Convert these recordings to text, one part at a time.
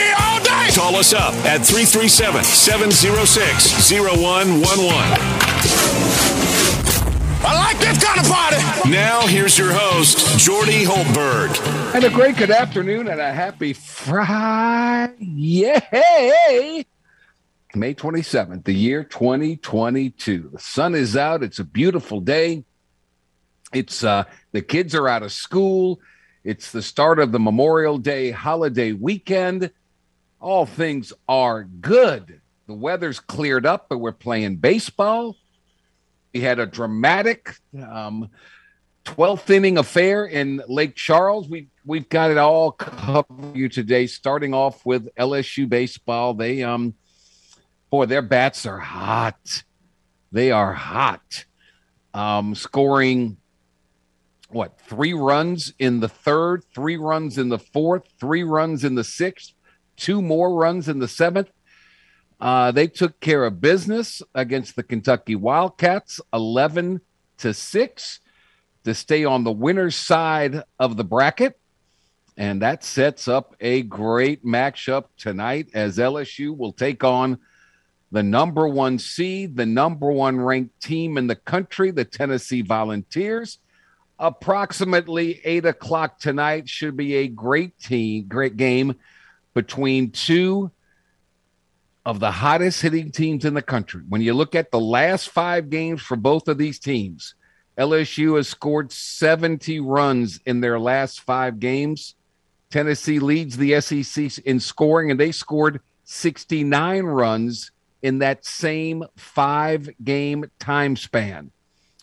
all day. Call us up at 337 706 0111. I like this kind of party. Now, here's your host, Jordy Hultberg. And a great good afternoon and a happy Friday. Yay! May 27th, the year 2022. The sun is out. It's a beautiful day. It's uh the kids are out of school. It's the start of the Memorial Day holiday weekend. All things are good. The weather's cleared up, but we're playing baseball. We had a dramatic um, 12th inning affair in Lake Charles. We we've got it all covered for you today. Starting off with LSU baseball, they um, boy, their bats are hot. They are hot. Um, scoring what three runs in the third, three runs in the fourth, three runs in the sixth, two more runs in the seventh. Uh, they took care of business against the Kentucky Wildcats, eleven to six, to stay on the winner's side of the bracket, and that sets up a great matchup tonight as LSU will take on the number one seed, the number one ranked team in the country, the Tennessee Volunteers approximately eight o'clock tonight should be a great team, great game between two of the hottest hitting teams in the country. When you look at the last five games for both of these teams, LSU has scored 70 runs in their last five games. Tennessee leads the SEC in scoring, and they scored 69 runs in that same five game time span.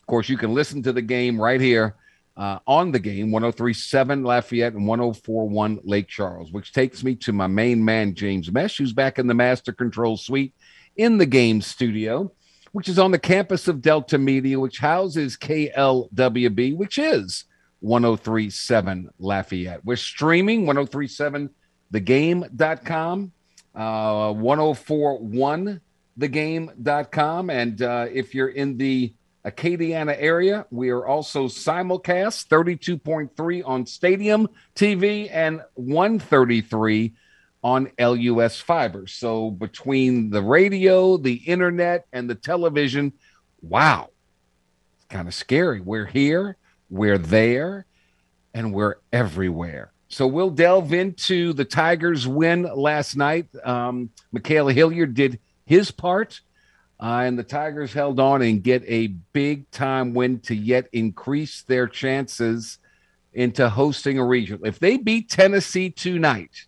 Of course, you can listen to the game right here uh, on the game 1037 Lafayette and 1041 Lake Charles, which takes me to my main man, James Mesh, who's back in the Master Control Suite in the game studio, which is on the campus of Delta Media, which houses KLWB, which is 1037 Lafayette. We're streaming 1037thegame.com, uh, 1041 thegame.com. And uh, if you're in the Acadiana area. We are also simulcast 32.3 on Stadium TV and 133 on LUS Fiber. So between the radio, the internet, and the television, wow, it's kind of scary. We're here, we're there, and we're everywhere. So we'll delve into the Tigers' win last night. Um, Ma'Khail Hilliard did his part. Uh, and the Tigers held on and get a big time win to yet increase their chances into hosting a regional. If they beat Tennessee tonight,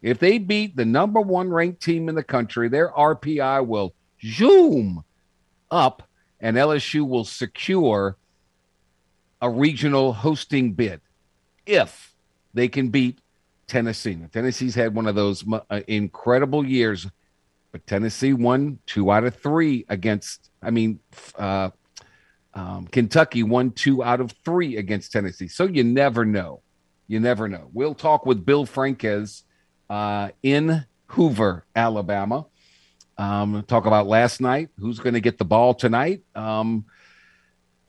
if they beat the number one ranked team in the country, their RPI will zoom up and LSU will secure a regional hosting bid if they can beat Tennessee. Now, Tennessee's had one of those uh, incredible years but Tennessee won two out of three against, I mean, uh, um, Kentucky won two out of three against Tennessee. So you never know. You never know. We'll talk with Bill Franques uh, in Hoover, Alabama. Um, talk about last night, who's going to get the ball tonight. Um,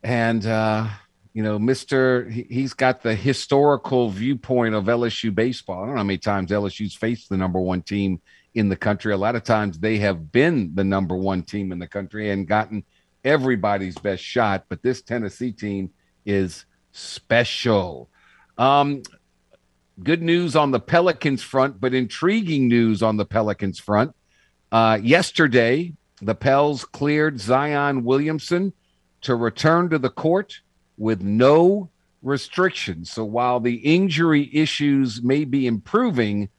and, uh, you know, Mr. He's got the historical viewpoint of LSU baseball. I don't know how many times LSU's faced the number one team in the country. A lot of times they have been the number one team in the country and gotten everybody's best shot, but this Tennessee team is special. Um, good news on the Pelicans front, but intriguing news on the Pelicans front. Uh, yesterday, the Pels cleared Zion Williamson to return to the court with no restrictions. So while the injury issues may be improving,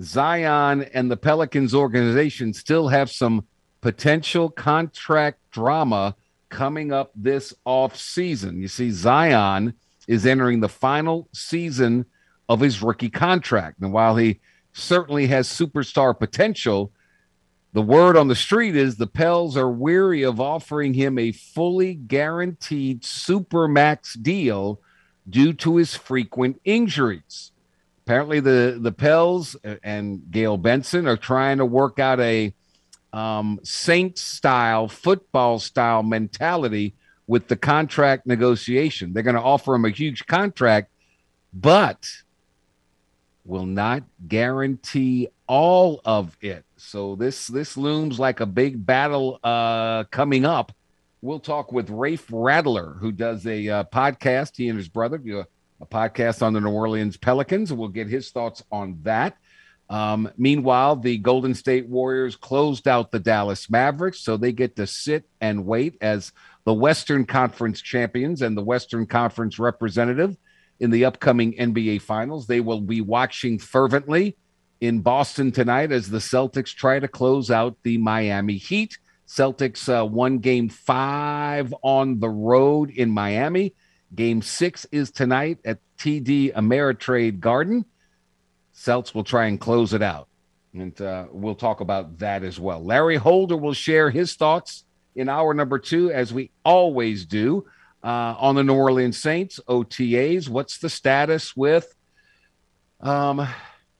Zion and the Pelicans organization still have some potential contract drama coming up this off season. You see, Zion is entering the final season of his rookie contract. And while he certainly has superstar potential, The word on the street is the Pels are weary of offering him a fully guaranteed supermax deal due to his frequent injuries. Apparently, the the Pels and Gayle Benson are trying to work out a um, Saints style, football style mentality with the contract negotiation. They're going to offer him a huge contract, but will not guarantee all of it. So this this looms like a big battle uh, coming up. We'll talk with Rafe Radler, who does a uh, podcast. He and his brother do a, a, podcast on the New Orleans Pelicans. We'll get his thoughts on that. Um, meanwhile, the Golden State Warriors closed out the Dallas Mavericks, so they get to sit and wait as the Western Conference champions and the Western Conference representative in the upcoming NBA Finals. They will be watching fervently in Boston tonight as the Celtics try to close out the Miami Heat. Celtics uh, won game five on the road in Miami. Game six is tonight at TD Ameritrade Garden. Celts will try and close it out. And uh, we'll talk about that as well. Larry Holder will share his thoughts in hour number two, as we always do, uh, on the New Orleans Saints OTAs. What's the status with um,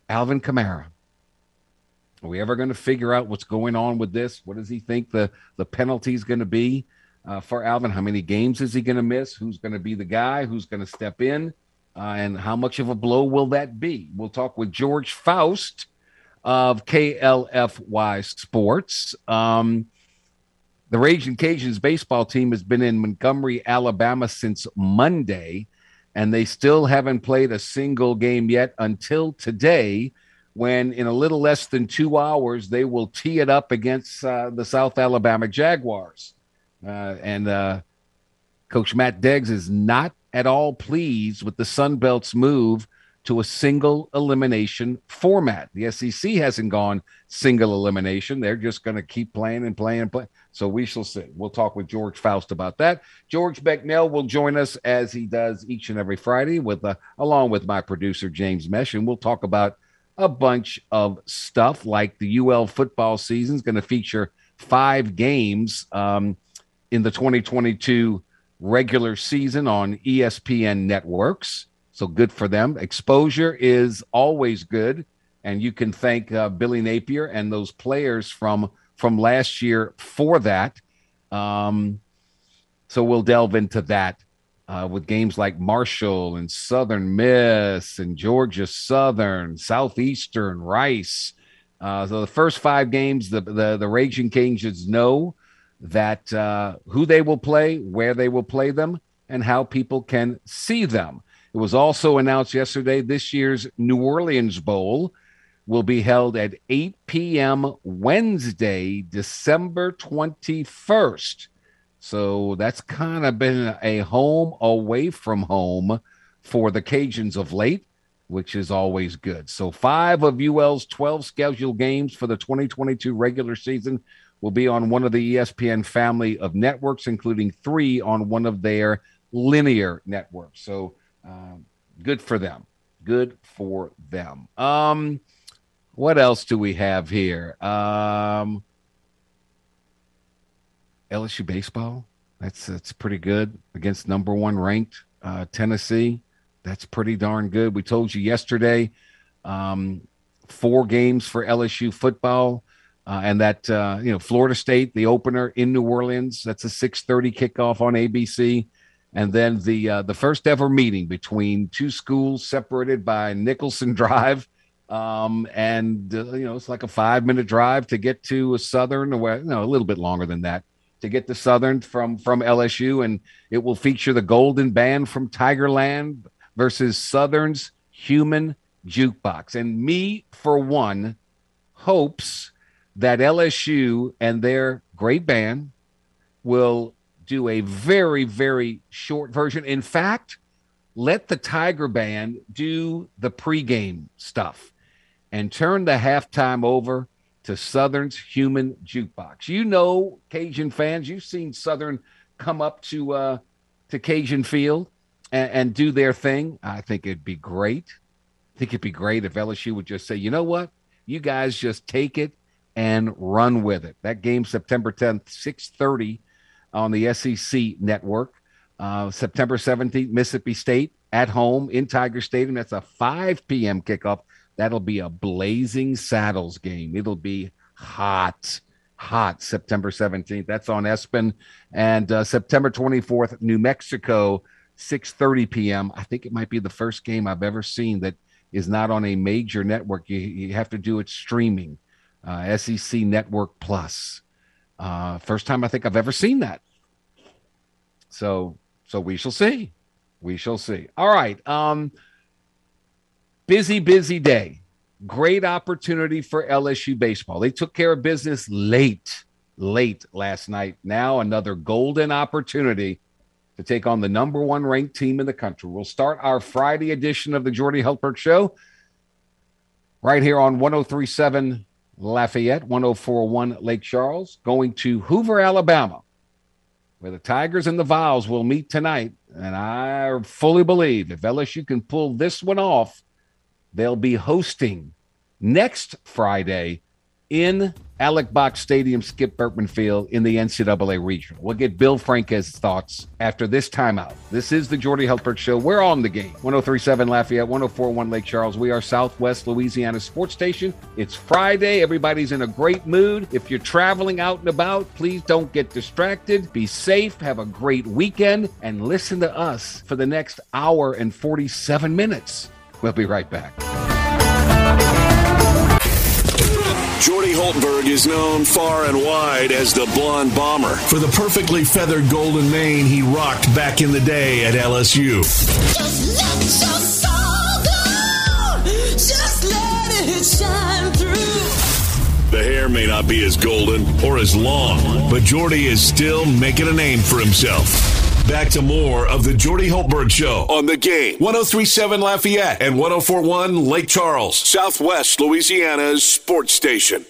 Alvin Kamara. Are we ever going to figure out what's going on with this? What does he think the the penalty is going to be uh, for Alvin? How many games is he going to miss? Who's going to be the guy? Who's going to step in? Uh, and how much of a blow will that be? We'll talk with George Faust of KLFY Sports. Um, the Raging Cajuns baseball team has been in Montgomery, Alabama since Monday and they still haven't played a single game yet until today when in a little less than two hours they will tee it up against uh, the south alabama jaguars uh, and uh, coach matt deggs is not at all pleased with the sun belt's move to a single elimination format. The SEC hasn't gone single elimination. They're just going to keep playing and playing and playing. So we shall see. We'll talk with George Faust about that. George Becknell will join us as he does each and every Friday with uh, along with my producer James Mesh, and we'll talk about a bunch of stuff like the UL football season is going to feature five games um, in the 2022 regular season on ESPN networks. So good for them. Exposure is always good, and you can thank uh, Billy Napier and those players from from last year for that. Um, so we'll delve into that uh, with games like Marshall and Southern Miss and Georgia Southern, Southeastern, Rice. Uh, so the first five games, the the, the Raging Cajuns know that uh, who they will play, where they will play them, and how people can see them. It was also announced yesterday this year's New Orleans Bowl will be held at 8 p.m. Wednesday, December 21st. So that's kind of been a home away from home for the Cajuns of late, which is always good. So, five of UL's 12 scheduled games for the 2022 regular season will be on one of the ESPN family of networks, including three on one of their linear networks. So, um, good for them. Good for them. Um, what else do we have here? Um, LSU baseball. That's that's pretty good against number one ranked uh, Tennessee. That's pretty darn good. We told you yesterday, um, four games for LSU football, uh, and that uh, you know Florida State, the opener in New Orleans. That's a six thirty kickoff on ABC and then the uh, the first ever meeting between two schools separated by Nicholson Drive, um, and uh, you know it's like a five minute drive to get to a Southern, or you know, a little bit longer than that to get to Southern from from LSU, and it will feature the Golden Band from Tigerland versus Southern's Human Jukebox, and me for one hopes that LSU and their great band will do a very, very short version. In fact, let the Tiger Band do the pregame stuff and turn the halftime over to Southern's Human Jukebox. You know, Cajun fans, you've seen Southern come up to uh, to Cajun Field and, and do their thing. I think it'd be great. I think it'd be great if LSU would just say, you know what, you guys just take it and run with it. That game, September 10th, 6:30 on the SEC network. Uh, September 17th, Mississippi State at home in Tiger Stadium. That's a 5 p.m. kickoff. That'll be a blazing saddles game. It'll be hot, hot September 17th. That's on ESPN. And uh, September 24th, New Mexico, 6:30 p.m. I think it might be the first game I've ever seen that is not on a major network. You, you have to do it streaming, uh, SEC Network Plus. Uh, first time I think I've ever seen that. So, so we shall see. We shall see. All right. Um, busy, busy day. Great opportunity for LSU baseball. They took care of business late, late last night. Now another golden opportunity to take on the number one ranked team in the country. We'll start our Friday edition of the Jordy Hultberg Show right here on 1037 Lafayette, 1041 Lake Charles, going to Hoover, Alabama, where the Tigers and the Vols will meet tonight. And I fully believe if LSU can pull this one off, they'll be hosting next Friday in Alex Box Stadium, Skip Bertman Field in the NCAA Regional. We'll get Bill Franques' thoughts after this timeout. This is the Jordy Hultberg Show. We're on the game. 1037 Lafayette, 1041 Lake Charles. We are Southwest Louisiana Sports Station. It's Friday. Everybody's in a great mood. If you're traveling out and about, please don't get distracted. Be safe. Have a great weekend and listen to us for the next hour and 47 minutes. We'll be right back. Jordy Hultberg is known far and wide as the Blonde Bomber for the perfectly feathered golden mane he rocked back in the day at LSU. Just let your soul go. Just let it shine through. The hair may not be as golden or as long, but Jordy is still making a name for himself. Back to more of the Jordy Hultberg Show on the game. 1037 Lafayette and 1041 Lake Charles, Southwest Louisiana's sports station.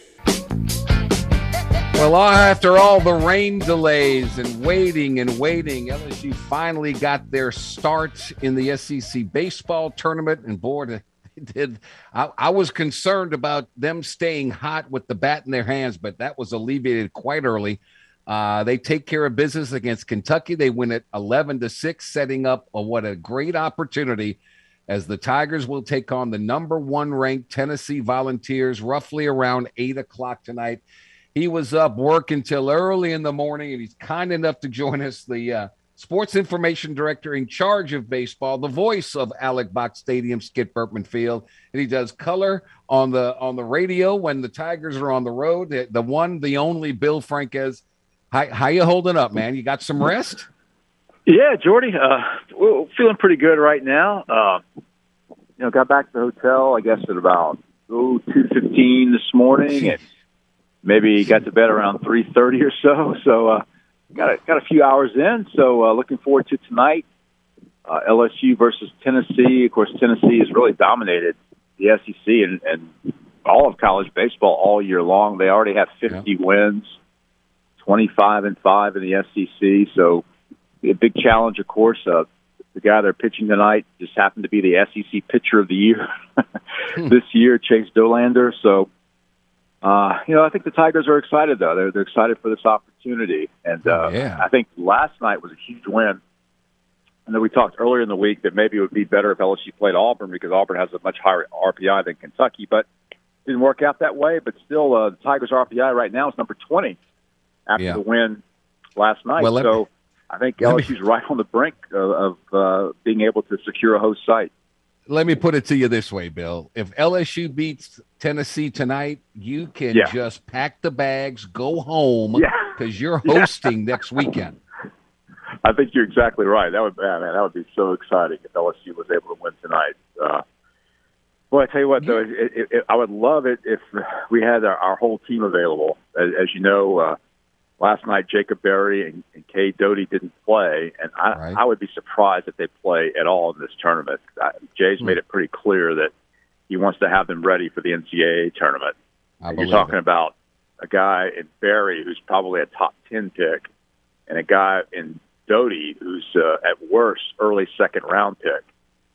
Well, after all the rain delays and waiting and waiting, LSU finally got their start in the SEC baseball tournament. And boy, they did. I, I was concerned about them staying hot with the bat in their hands, but that was alleviated quite early. Uh, they take care of business against Kentucky. They win it 11 to 6, setting up a, what a great opportunity as the Tigers will take on the number one ranked Tennessee Volunteers roughly around 8 o'clock tonight. He was up working till early in the morning, and he's kind enough to join us, the uh, sports information director in charge of baseball, the voice of Alex Box Stadium, Skip Bertman Field, and he does color on the on the radio when the Tigers are on the road. The, the one, the only, Bill Franques. How, how you holding up, man? You got some rest? Yeah, Jordy, uh, we're feeling pretty good right now. Uh, you know, got back to the hotel, I guess, at about oh, two fifteen this morning, and maybe got to bed around three thirty or so. So, uh, got a, got a few hours in. So, uh, looking forward to tonight. Uh, LSU versus Tennessee. Of course, Tennessee has really dominated the SEC and, and all of college baseball all year long. They already have 50 Yeah. wins, 25 and 5 in the SEC. So a big challenge, of course. Uh, the guy they're pitching tonight just happened to be the SEC Pitcher of the Year this year, Chase Dollander. So, uh, you know, I think the Tigers are excited, though. They're, they're excited for this opportunity. And uh, Yeah. I think last night was a huge win. I know we talked earlier in the week that maybe it would be better if LSU played Auburn because Auburn has a much higher RPI than Kentucky, but didn't work out that way. But still, uh, the Tigers' RPI right now is number 20 after Yeah. the win last night. Well, so me- I think let me- LSU's right on the brink of, of uh, being able to secure a host site. Let me put it to you this way, Bill. If LSU beats Tennessee tonight, you can Yeah. just pack the bags, go home, Yeah. because you're hosting next weekend. I think you're exactly right. That would man, that would be so exciting if LSU was able to win tonight. Uh, boy, I tell you what, though, it, it, it, I would love it if we had our, our whole team available. As, as you know, uh, last night Jacob Berry and, and Cade Doughty didn't play, and I, Right. I would be surprised if they play at all in this tournament. Uh, Jay's Hmm. made it pretty clear that he wants to have them ready for the NCAA tournament. I You're talking it. about a guy in Berry who's probably a top ten pick, and a guy in Doughty who's uh, at worst early second round pick.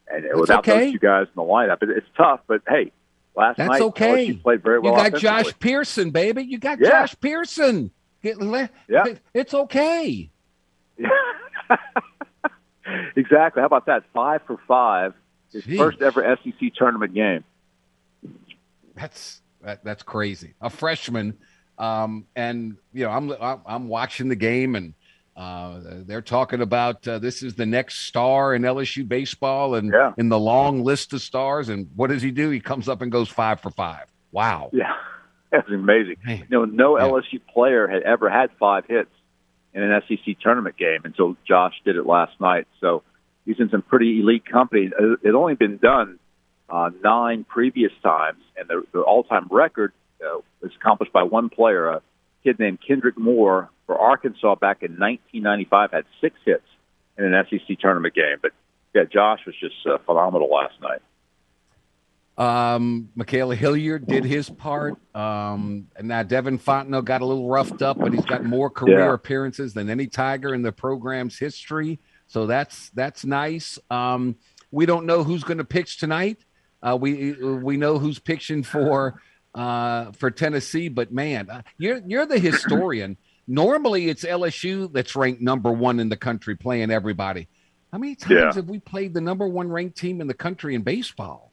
And without okay. those two guys in the lineup, it, it's tough. But hey, last That's night. okay. LSU played very well. you got. Josh Pearson, baby. You got Yeah. Josh Pearson. Get, le- Yeah. it- it's okay. Yeah. exactly. How about that? Five for five. His Jeez. first ever SEC tournament game. That's that, that's crazy. A freshman, um, and you know, I'm I'm, I'm watching the game, and uh, they're talking about uh, this is the next star in LSU baseball, and Yeah. in the long list of stars. And what does he do? He comes up and goes five for five. Wow. Yeah, that's amazing. Man. You know, no Yeah. LSU player had ever had five hits in an SEC tournament game until Josh did it last night. So he's in some pretty elite company. It had only been done uh, nine previous times, and the, the all-time record uh, was accomplished by one player, a kid named Kendrick Moore for Arkansas back in 1995, had six hits in an SEC tournament game. But yeah, Josh was just uh, phenomenal last night. Um, Ma'Khail Hilliard did his part. Um, and now Devin Fontenot got a little roughed up, but he's got more career Yeah. appearances than any Tiger in the program's history. So that's that's nice. Um, we don't know who's going to pitch tonight. Uh, we we know who's pitching for uh, for Tennessee, but man, uh, you're you're the historian. Normally, it's LSU that's ranked number one in the country, playing everybody. How many times Yeah. have we played the number one ranked team in the country in baseball?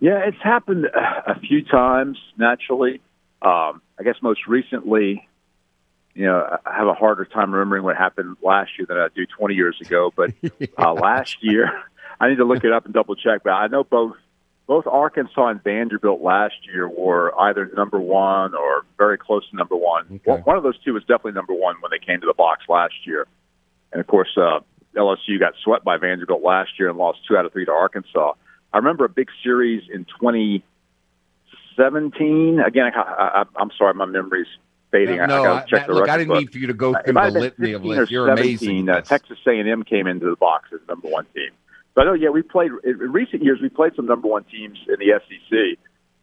Yeah, it's happened a few times naturally. Um, I guess most recently, you know, I have a harder time remembering what happened last year than I do 20 years ago. But uh, last year, I need to look it up and double check. But I know both both Arkansas and Vanderbilt last year were either number one or very close to number one. Okay. One one of those two was definitely number one when they came to the box last year. And of course, uh, LSU got swept by Vanderbilt last year and lost two out of three to Arkansas. I remember a big series in 2017. Again, I, I, I'm sorry, my memory's fading. I, no, I got I, check the look, record I didn't book. need for you to go Uh, through the litany of 15 lists. You're amazing. Uh, Texas A&M came into the box as number one team. But oh yeah, we played in in recent years. We played some number one teams in the SEC.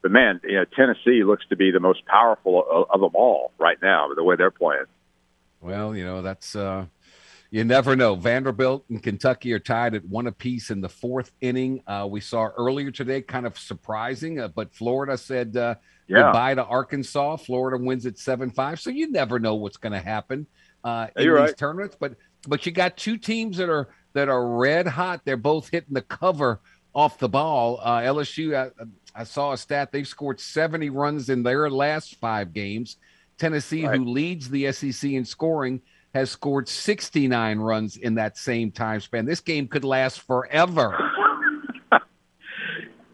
But man, you know, Tennessee looks to be the most powerful of, of them all right now. The way they're playing. Well, you know, that's uh you never know. Vanderbilt and Kentucky are tied at one apiece in the fourth inning. Uh, we saw earlier today, kind of surprising, uh, but Florida said uh, Yeah. goodbye to Arkansas. Florida wins at seven five, so you never know what's going to happen uh, in these right. tournaments. But but you got two teams that are that are red hot. They're both hitting the cover off the ball. Uh, LSU, I, I saw a stat. They've scored seventy runs in their last five games. Tennessee, Right. who leads the SEC in scoring, has scored 69 runs in that same time span. This game could last forever.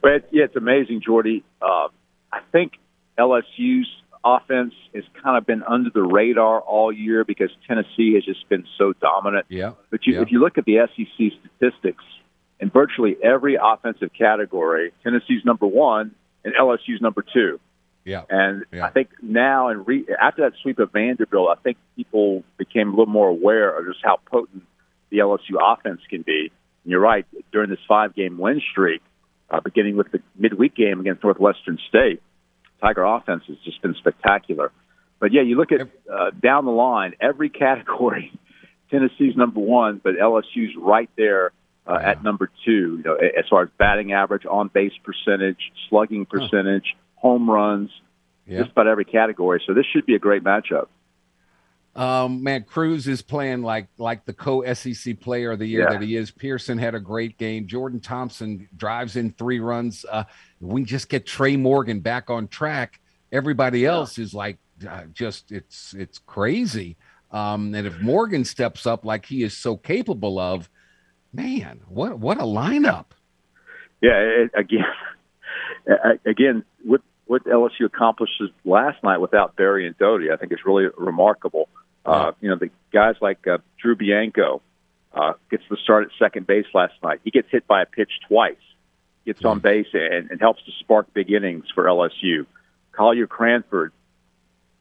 But yeah, it's amazing, Jordy. Uh, I think LSU's offense has kind of been under the radar all year because Tennessee has just been so dominant. Yeah. But you, Yeah. if you look at the SEC statistics, in virtually every offensive category, Tennessee's number one and LSU's number two. Yeah. And Yeah. I think now, and re- after that sweep of Vanderbilt, I think people became a little more aware of just how potent the LSU offense can be. And you're right. During this five-game win streak, uh, beginning with the midweek game against Northwestern State, Tiger offense has just been spectacular. But yeah, you look at uh, down the line, every category, Tennessee's number one, but LSU's right there uh, Yeah. at number two. You know, as far as batting average, on base percentage, slugging percentage, home runs, Yeah. just about every category. So this should be a great matchup. Um, man, Crews is playing like like the co SEC player of the year Yeah. that he is. Pearson had a great game. Jordan Thompson drives in three runs. Uh, we just get Trey Morgan back on track. Everybody else is like uh, just it's it's crazy. Um, and if Morgan steps up like he is so capable of, man, what what a lineup! Yeah, it, again, again, what LSU accomplishes last night without Berry and Doughty, I think is really remarkable. Uh, you know, the guys like uh, Drew Bianco uh, gets the start at second base last night. He gets hit by a pitch twice, gets on base and, and helps to spark big innings for LSU. Collier Cranford,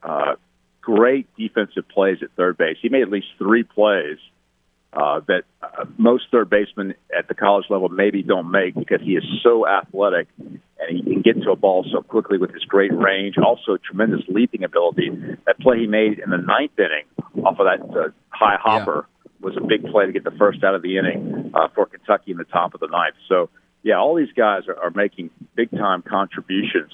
uh, great defensive plays at third base. He made at least three plays uh, that uh, most third basemen at the college level maybe don't make because he is so athletic and he can get to a ball so quickly with his great range. Also, tremendous leaping ability. That play he made in the ninth inning off of that uh, high hopper was a big play to get the first out of the inning uh, for Kentucky in the top of the ninth. So, yeah, all these guys are, are making big time contributions.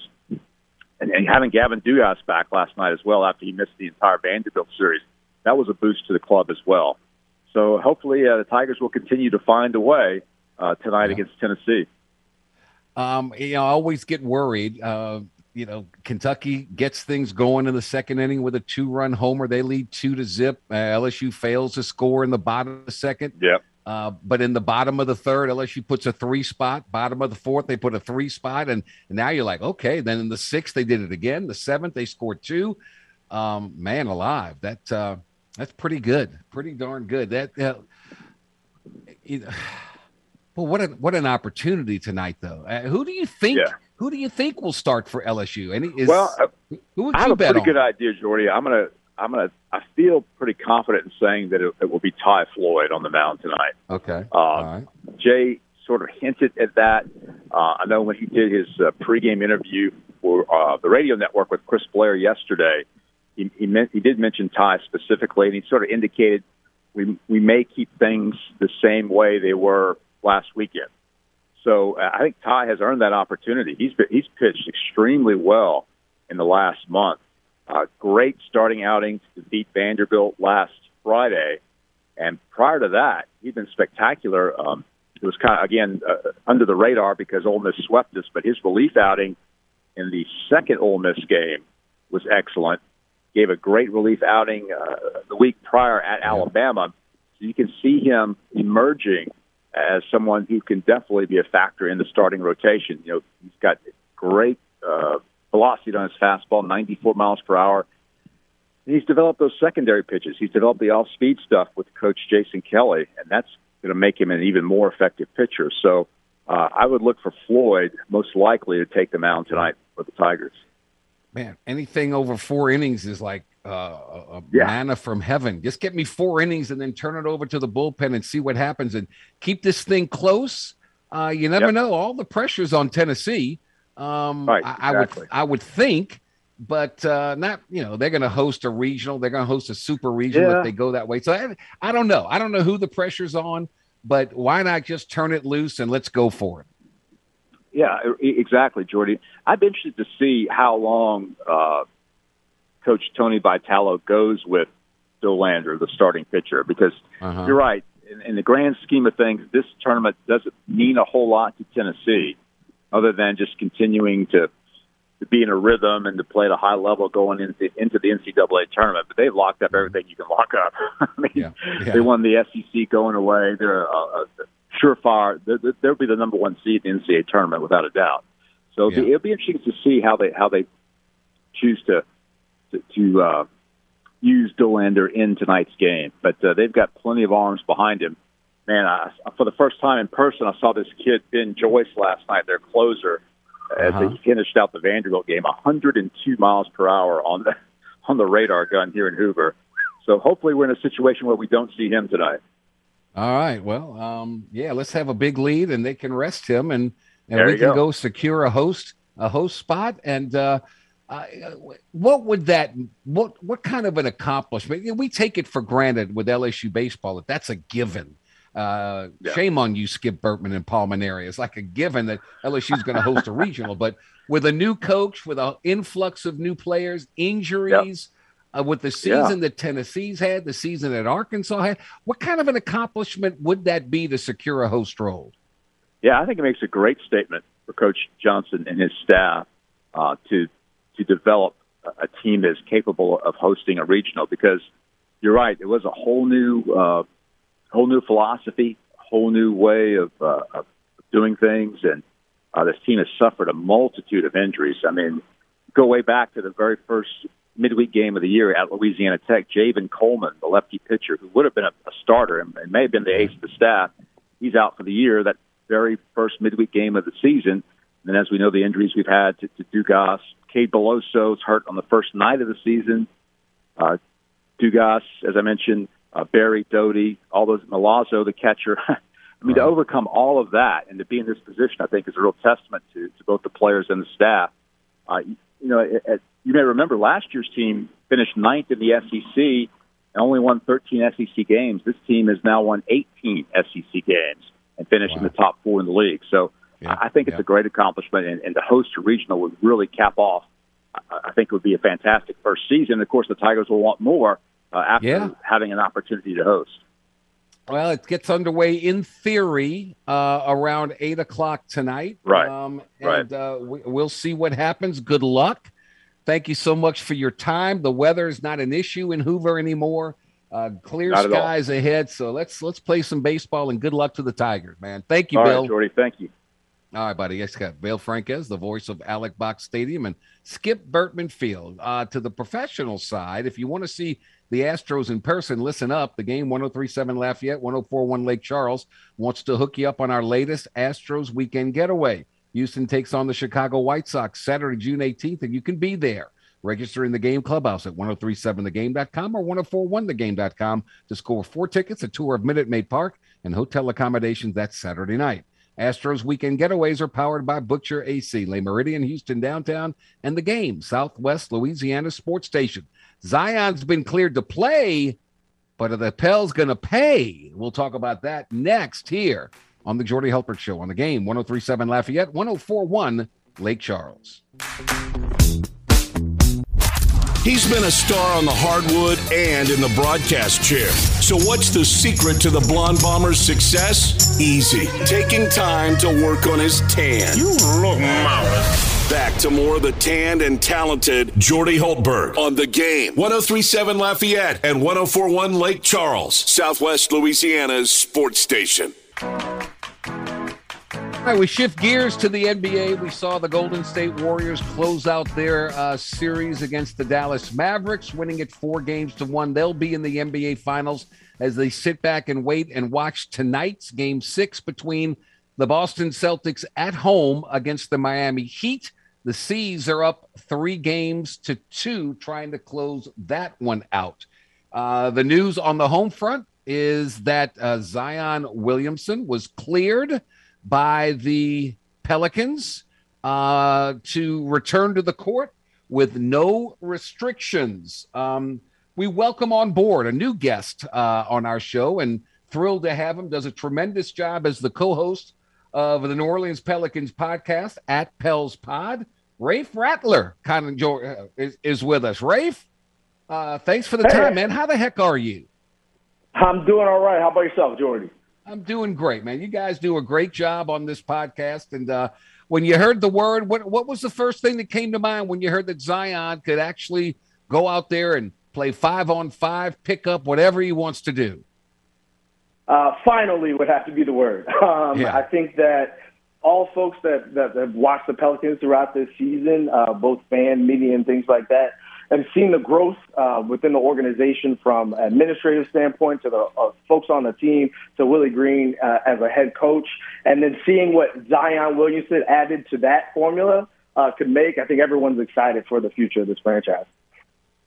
And, and having Gavin Dugas back last night as well after he missed the entire Vanderbilt series, that was a boost to the club as well. So hopefully uh, the Tigers will continue to find a way uh, tonight Yeah. against Tennessee. Um, you know, I always get worried. Uh, you know, Kentucky gets things going in the second inning with a two-run homer. They lead two to zip. Uh, LSU fails to score in the bottom of the second. Yep. Uh, but in the bottom of the third, LSU puts a three spot. Bottom of the fourth, they put a three spot, and, and now you're like, okay. Then in the sixth, they did it again. The seventh, they scored two. Um, man, alive. That uh, that's pretty good. Pretty darn good. That. Uh, you know, well, what a what an opportunity tonight, though. Uh, who do you think? Yeah. Who do you think will start for LSU? Any is Well, uh, who would I have you a pretty on? good idea, Jordy. I'm gonna, I'm gonna, I feel pretty confident in saying that it, it will be Ty Floyd on the mound tonight. Okay. Uh, right. Jay sort of hinted at that. Uh, I know when he did his uh, pregame interview for uh, the radio network with Chris Blair yesterday, he he, meant, he did mention Ty specifically, and he sort of indicated we we may keep things the same way they were last weekend. So uh, I think Ty has earned that opportunity. He's been, he's pitched extremely well in the last month. Uh, great starting outing to beat Vanderbilt last Friday, and prior to that, he'd been spectacular. Um, it was kind of again uh, under the radar because Ole Miss swept us, but his relief outing in the second Ole Miss game was excellent. Gave a great relief outing uh, the week prior at Alabama. So you can see him emerging as someone who can definitely be a factor in the starting rotation. You know, he's got great uh, velocity on his fastball, 94 miles per hour. And he's developed those secondary pitches. He's developed the off-speed stuff with Coach Jason Kelly, and that's going to make him an even more effective pitcher. So uh, I would look for Floyd most likely to take the mound tonight for the Tigers. Man, anything over four innings is like uh, a Yeah. manna from heaven. Just get me four innings and then turn it over to the bullpen and see what happens and keep this thing close. Uh, you never Yep. know. All the pressure's on Tennessee. Um, Right, I, I would, exactly. I would think, but uh, not. You know, they're going to host a regional. They're going to host a super regional Yeah. if they go that way. So I, I don't know. I don't know who the pressure's on, but why not just turn it loose and let's go for it? Yeah, exactly, Jordy. I'd be interested to see how long uh, Coach Tony Vitello goes with Dollander, the starting pitcher, because Uh-huh. you're right. In, in the grand scheme of things, this tournament doesn't mean a whole lot to Tennessee, other than just continuing to to be in a rhythm and to play at a high level going into into the NCAA tournament. But they've locked up everything you can lock up. I mean, Yeah, yeah. they won the SEC going away. They're a, a surefire. they're- They'll be the number one seed in the NCAA tournament without a doubt. So it'll, be, it'll be interesting to see how they how they choose to to, to uh, use Dollander in tonight's game. But uh, they've got plenty of arms behind him. Man, I, for the first time in person, I saw this kid Ben Joyce last night, their closer, as Uh-huh. he finished out the Vanderbilt game, 102 miles per hour on the on the radar gun here in Hoover. So hopefully, we're in a situation where we don't see him tonight. All right. Well, um, yeah, let's have a big lead and they can rest him and, and There we can go. go. secure a host, a host spot. And, uh, uh, what would that, what, what kind of an accomplishment? We take it for granted with LSU baseball that that's a given. Uh, Yeah. shame on you, Skip Bertman and Paul Mainieri. It's like a given that LSU is going to host a regional, but with a new coach, with an influx of new players, injuries, uh, with the Yeah. season that Tennessee's had, the season that Arkansas had, what kind of an accomplishment would that be to secure a host role? Yeah, I think it makes a great statement for Coach Johnson and his staff uh, to to develop a- team that is capable of hosting a regional. Because you're right, it was a whole new uh, whole new philosophy, whole new way of, uh, of doing things, and uh, this team has suffered a multitude of injuries. I mean, go way back to the very first midweek game of the year at Louisiana Tech. Javen Coleman, the lefty pitcher, who would have been a, a starter and, and may have been the ace of the staff, he's out for the year. That very first midweek game of the season. And as we know, the injuries we've had to, to Dugas, Cade Beloso is hurt on the first night of the season. Uh, Dugas, as I mentioned, uh, Berry Doughty, all those Milazzo, the catcher. I mean, to overcome all of that and to be in this position, I think is a real testament to, to both the players and the staff. Uh, you, you know, it, it, you may remember last year's team finished ninth in the SEC and only won 13 SEC games. This team has now won 18 SEC games and finished in the top four in the league. So Yeah, I think it's yeah. a great accomplishment, and, and to host a regional would really cap off. I, think it would be a fantastic first season. Of course, the Tigers will want more uh, after Yeah. having an opportunity to host. Well, it gets underway in theory uh, around eight o'clock tonight. Right. Um, Right. and uh, we, we'll see what happens. Good luck. Thank you so much for your time. The weather is not an issue in Hoover anymore. Uh, clear Not skies ahead. So let's let's play some baseball and good luck to the Tigers, man. Thank you, All Bill. right, Jordy, thank you. All right, buddy. Yes, got Bill Franques, the voice of Alex Box Stadium, and Skip Bertman Field. Uh, to the professional side, if you want to see the Astros in person, listen up. The game 1037 Lafayette, 1041 Lake Charles wants to hook you up on our latest Astros weekend getaway. Houston takes on the Chicago White Sox Saturday, June 18th, and you can be there. Register in the game clubhouse at 1037thegame.com or 1041thegame.com to score four tickets, a tour of Minute Maid Park, and hotel accommodations that Saturday night. Astros weekend getaways are powered by Butcher AC, Le Méridien, Houston downtown, and the game, Southwest Louisiana Sports Station. Zion's been cleared to play, but are the Pels going to pay? We'll talk about that next here on the Jordy Hultberg Show on the game, 1037 Lafayette, 1041 Lake Charles. He's been a star on the hardwood and in the broadcast chair. So, what's the secret to the Blonde Bomber's success? Easy. Taking time to work on his tan. You look marvelous. Back to more of the tanned and talented Jordy Hultberg on the game. 1037 Lafayette and 1041 Lake Charles, Southwest Louisiana's sports station. All right, we shift gears to the NBA. We saw the Golden State Warriors close out their uh, series against the Dallas Mavericks, winning it four games to one. They'll be in the NBA Finals as they sit back and wait and watch tonight's game six between the Boston Celtics at home against the Miami Heat. The C's are up three games to two, trying to close that one out. Uh, the news on the home front is that uh, Zion Williamson was cleared by the Pelicans uh, to return to the court with no restrictions. Um, we welcome on board a new guest uh, on our show and thrilled to have him. Does a tremendous job as the co host of the New Orleans Pelicans podcast at Pels Pod. Rafe Rattler kind of jo- uh, is, is with us. Rafe, uh, thanks for the Hey. time, man. How the heck are you? I'm doing all right. How about yourself, Jordy? I'm doing great, man. You guys do a great job on this podcast. And uh, when you heard the word, what what was the first thing that came to mind when you heard that Zion could actually go out there and play five on five, pick up whatever he wants to do? Uh, finally, would have to be the word. Um, Yeah. I think that all folks that, that have watched the Pelicans throughout this season, uh, both fan, media, and things like that, have seen the growth uh, within the organization from an administrative standpoint to the uh, folks on the team to Willie Green uh, as a head coach, and then seeing what Zion Williamson added to that formula uh, could make. I think everyone's excited for the future of this franchise.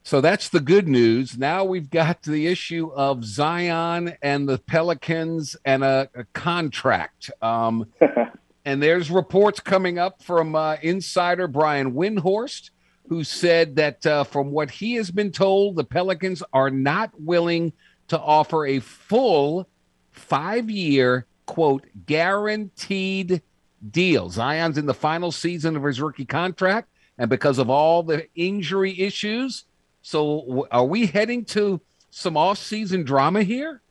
So that's the good news. Now we've got the issue of Zion and the Pelicans and a, a contract. Um, and there's reports coming up from uh, insider Brian Windhorst, who said that uh, from what he has been told, the Pelicans are not willing to offer a full five year, quote, guaranteed deal. Zion's in the final season of his rookie contract. And because of all the injury issues, so are we heading to some off-season drama here?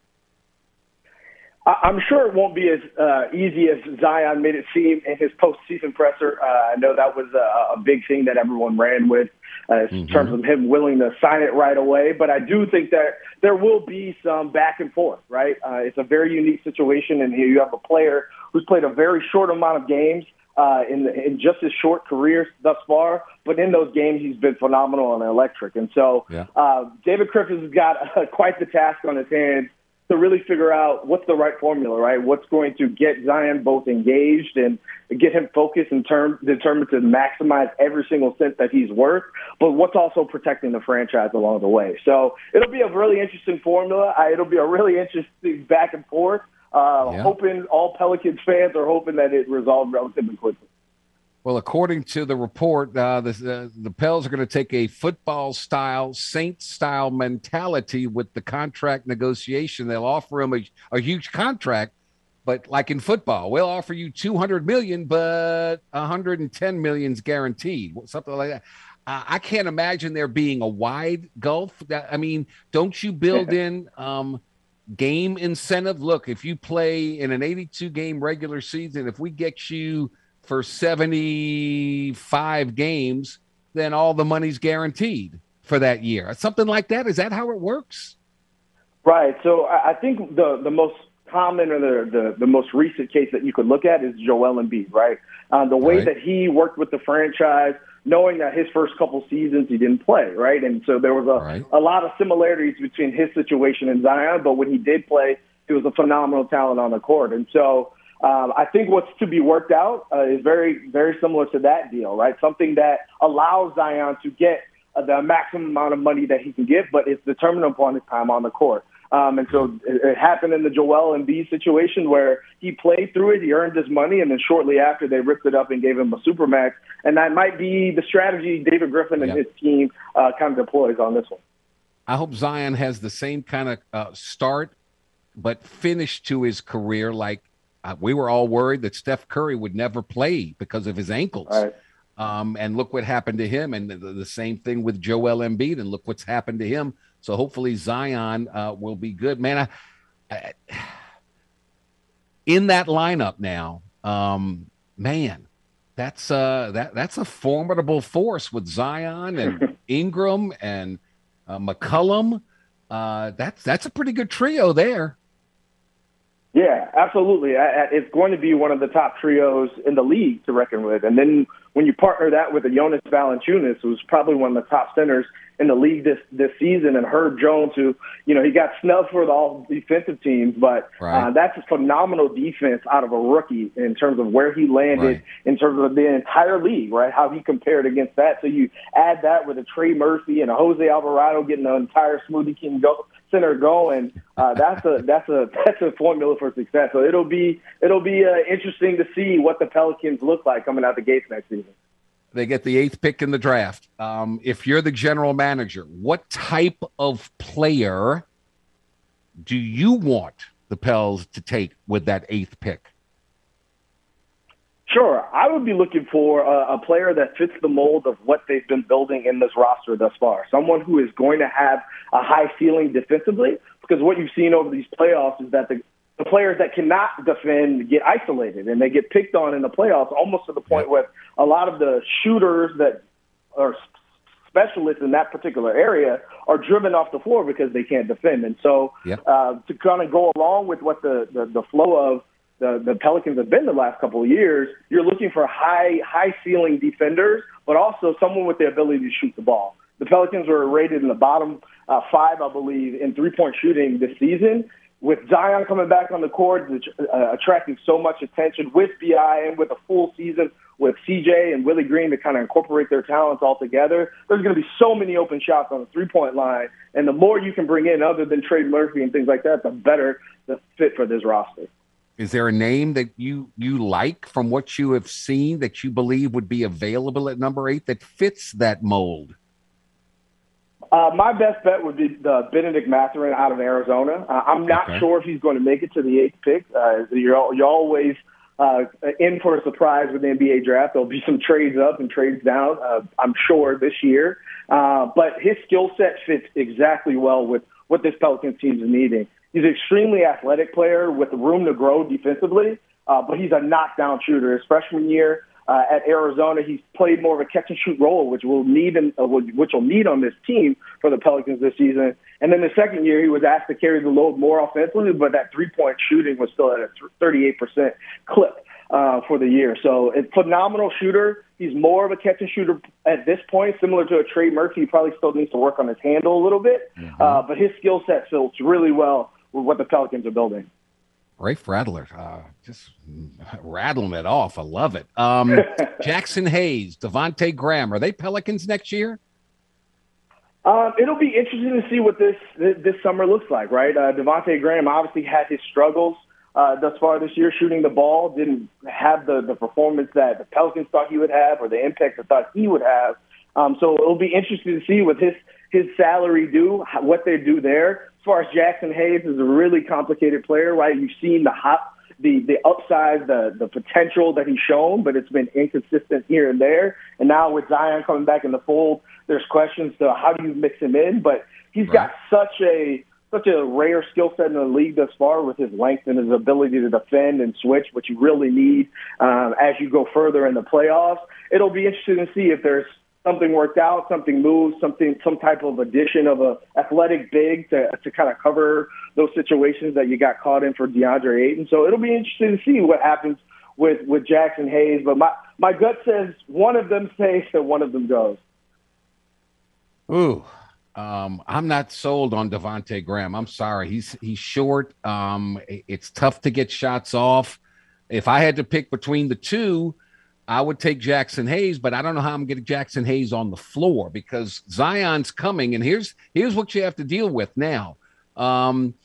I'm sure it won't be as uh, easy as Zion made it seem in his postseason presser. Uh, I know that was a, a big thing that everyone ran with uh, in terms of him willing to sign it right away. But I do think that there will be some back and forth, right? Uh, it's a very unique situation, and here you have a player who's played a very short amount of games uh, in, in just his short career thus far. But in those games, he's been phenomenal and electric. And so Yeah. uh, David Griffiths has got uh, quite the task on his hands to really figure out what's the right formula, right? What's going to get Zion both engaged and get him focused and term, determined to maximize every single cent that he's worth, but what's also protecting the franchise along the way. So it'll be a really interesting formula. Uh, it'll be a really interesting back and forth. Uh, Yeah. Hoping all Pelicans fans are hoping that it resolved relatively quickly. Well, according to the report, uh, the, uh, the Pels are going to take a football style, Saint style mentality with the contract negotiation. They'll offer him a, a huge contract, But like in football, we'll offer you 200 million, but 110 million's guaranteed, something like that. Uh, I can't imagine there being a wide gulf. That I mean, don't you build in um, game incentive? Look, if you play in an 82 game regular season, if we get you for 75 games, then all the money's guaranteed for that year. Something like that. Is that how it works? Right. So I think the the most common or the, the, the most recent case that you could look at is Joel Embiid, right? Uh, the way Right. that he worked with the franchise, knowing that his first couple seasons he didn't play, right? And so there was a, Right. a lot of similarities between his situation and Zion, but when he did play, he was a phenomenal talent on the court. And so um, I think what's to be worked out uh, is very, very similar to that deal, right? Something that allows Zion to get uh, the maximum amount of money that he can get, but it's determined upon his time on the court. Um, and so it, it happened in the Joel Embiid situation where he played through it, he earned his money, and then shortly after they ripped it up and gave him a supermax. And that might be the strategy David Griffin and Yeah. his team uh, kind of deploys on this one. I hope Zion has the same kind of uh, start, but finish to his career. Like uh, we were all worried that Steph Curry would never play because of his ankles. Right. Um, and look what happened to him, and the, the same thing with Joel Embiid, and look what's happened to him. So hopefully Zion uh, will be good, man. I, I, in that lineup now, um, man, that's uh, that that's a formidable force with Zion and Ingram and uh, McCollum. Uh, that's that's a pretty good trio there. Yeah, absolutely. I, I, it's going to be one of the top trios in the league to reckon with. And then when you partner that with a Jonas Valanciunas, who's probably one of the top centers in the league this this season, and Herb Jones, who you know he got snubbed for the all defensive teams, but Right. uh, that's a phenomenal defense out of a rookie in terms of where he landed, Right. in terms of the entire league, right? How he compared against that. So you add that with a Trey Murphy and a Jose Alvarado getting the entire Smoothie King go, center going. Uh, that's a that's a that's a formula for success. So it'll be it'll be uh, interesting to see what the Pelicans look like coming out the gates next season. They get the eighth pick in the draft. Um, if you're the general manager, what type of player do you want the Pels to take with that eighth pick? Sure, I would be looking for a, a player that fits the mold of what they've been building in this roster thus far. Someone who is going to have a high ceiling defensively, because what you've seen over these playoffs is that the, the players that cannot defend get isolated and they get picked on in the playoffs, almost to the point where a lot of the shooters that are specialists in that particular area are driven off the floor because they can't defend. And so, Yep. uh, to kind of go along with what the, the, the flow of the, the Pelicans have been the last couple of years, you're looking for high high ceiling defenders, but also someone with the ability to shoot the ball. The Pelicans were rated in the bottom uh, five, I believe, in three point shooting this season. With Zion coming back on the court, uh, attracting so much attention with BI and with a full season with CJ and Willie Green to kind of incorporate their talents all together, there's going to be so many open shots on the three point line. And the more you can bring in, other than Trey Murphy and things like that, the better the fit for this roster. Is there a name that you you like from what you have seen that you believe would be available at number eight that fits that mold? Uh, my best bet would be the Bennedict Mathurin out of Arizona. Uh, I'm not Okay. sure if he's going to make it to the eighth pick. Uh, you're, you're always uh, in for a surprise with the NBA draft. There'll be some trades up and trades down, uh, I'm sure, this year. Uh, but his skill set fits exactly well with what this Pelicans team is needing. He's an extremely athletic player with room to grow defensively, uh, but he's a knockdown shooter. His freshman year, uh, at Arizona. He's played more of a catch and shoot role, which will need in, uh, which will need on this team for the Pelicans this season. And then the second year, he was asked to carry the load more offensively, but that three point shooting was still at a 38 percent clip. Uh, for the year, so a phenomenal shooter. He's more of a catch and shooter at this point, similar to a Trey Murphy. He probably still needs to work on his handle a little bit, uh, but his skill set fits really well with what the Pelicans are building. Rafe Rattler, uh, just rattling it off. I love it. Um, Jaxson Hayes, Devonte Graham, are they Pelicans next year? Um, it'll be interesting to see what this this, summer looks like, right? Uh, Devontae Graham obviously had his struggles uh, thus far this year shooting the ball. Didn't have the the performance that the Pelicans thought he would have, or the impact they thought he would have. Um, so it'll be interesting to see what his his salary do, what they do there. As far as Jaxson Hayes is a really complicated player, right? You've seen the hot the the upside, the the potential that he's shown, but it's been inconsistent here and there. And now with Zion coming back in the fold, there's questions to how do you mix him in. But he's Right. got such a such a rare skill set in the league thus far with his length and his ability to defend and switch, which you really need um, as you go further in the playoffs. It'll be interesting to see if there's something worked out, something moves, something, some type of addition of a athletic big to to kind of cover those situations that you got caught in for DeAndre Ayton. So it'll be interesting to see what happens with with Jaxson Hayes. But my my gut says one of them stays and one of them goes. Ooh, um, I'm not sold on Devonte Graham. I'm sorry, he's he's short. Um, it's tough to get shots off. If I had to pick between the two, I would take Jaxson Hayes, but I don't know how I'm getting Jaxson Hayes on the floor because Zion's coming, and here's here's what you have to deal with now. Um,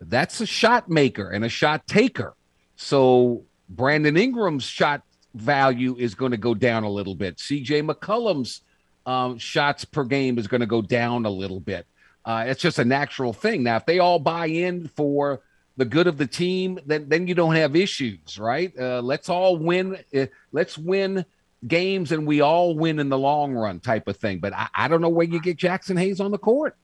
that's a shot maker and a shot taker. So Brandon Ingram's shot value is going to go down a little bit. CJ McCollum's um, shots per game is going to go down a little bit. Uh, it's just a natural thing. Now, if they all buy in for the good of the team, then then you don't have issues, right? Uh, let's all win. Uh, let's win games, and we all win in the long run, type of thing. But I, I don't know where you get Jaxson Hayes on the court.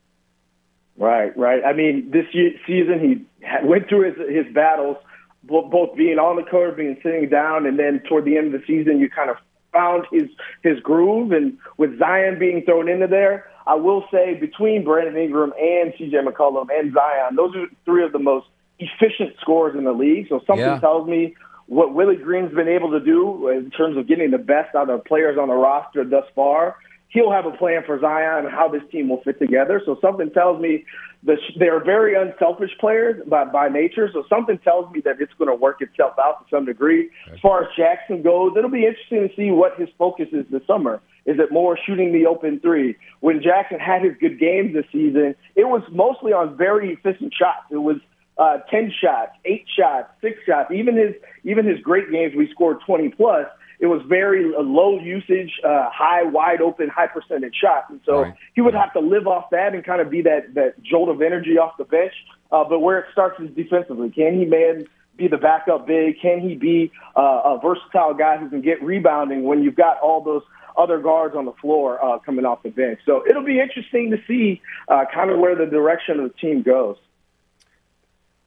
Right, right. I mean, this year, season he went through his his battles, both being on the court, being sitting down, and then toward the end of the season, you kind of found his his groove. And with Zion being thrown into there, I will say between Brandon Ingram and C.J. McCollum and Zion, those are three of the most efficient scorers in the league. So something Yeah. tells me what Willie Green's been able to do in terms of getting the best out of players on the roster thus far. He'll have a plan for Zion and how this team will fit together. So something tells me that they're very unselfish players by, by nature. So something tells me that it's going to work itself out to some degree. As far as Jaxson goes, it'll be interesting to see what his focus is this summer. Is it more shooting the open three? When Jaxson had his good games this season, it was mostly on very efficient shots. It was uh, ten shots, eight shots, six shots. Even his even his great games, we scored twenty plus. It was very low usage, uh, high, wide open, high percentage shots, and so Right. he would have to live off that and kind of be that that jolt of energy off the bench. Uh, but where it starts is defensively. Can he man be the backup big? Can he be uh, a versatile guy who can get rebounding when you've got all those other guards on the floor uh, coming off the bench? So it'll be interesting to see uh, kind of where the direction of the team goes.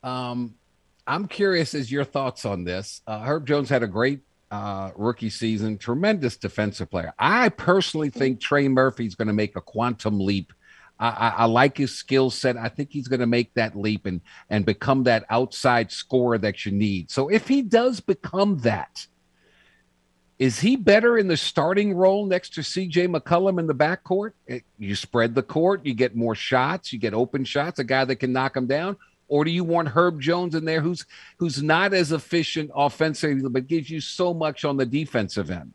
Um, I'm curious as your thoughts on this. Uh, Herb Jones had a great uh, rookie season, tremendous defensive player. I personally think Trey Murphy's going to make a quantum leap. I, I, I like his skill set. I think he's going to make that leap and and become that outside scorer that you need. So if he does become that, is he better in the starting role next to CJ McCollum in the backcourt? You spread the court, you get more shots, you get open shots, a guy that can knock him down. Or do you want Herb Jones in there who's who's not as efficient offensively, but gives you so much on the defensive end?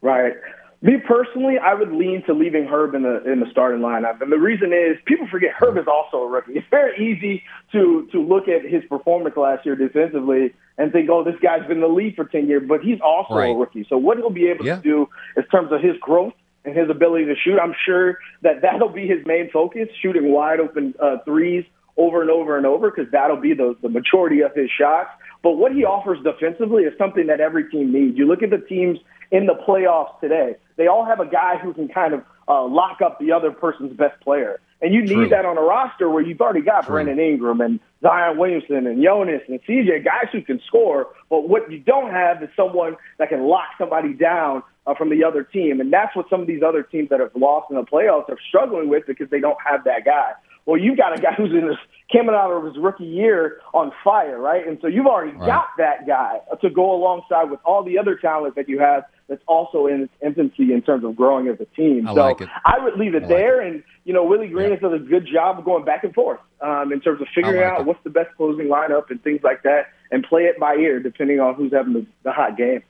Right. Me personally, I would lean to leaving Herb in the in the starting lineup, and the reason is people forget Herb is also a rookie. It's very easy to to look at his performance last year defensively and think, oh, this guy's been in the league for ten years, but he's also Right. a rookie. So what he'll be able Yeah. to do in terms of his growth and his ability to shoot, I'm sure that that'll be his main focus, shooting wide open uh, threes over and over and over, because that'll be the the majority of his shots. But what he offers defensively is something that every team needs. You look at the teams in the playoffs today; they all have a guy who can kind of uh, lock up the other person's best player. And you need True. that on a roster where you've already got True. Brandon Ingram and Zion Williamson and Jonas and CJ, guys who can score. But what you don't have is someone that can lock somebody down uh, from the other team. And that's what some of these other teams that have lost in the playoffs are struggling with because they don't have that guy. Well, you've got a guy who's in this, coming out of his rookie year on fire, right? And so you've already Right. got that guy to go alongside with all the other talent that you have that's also in its infancy in terms of growing as a team. I so like it. I would leave it I like there. And, you know, Willie Green Yeah. has done a good job of going back and forth um, in terms of figuring like out it. what's the best closing lineup and things like that and play it by ear depending on who's having the, the hot game.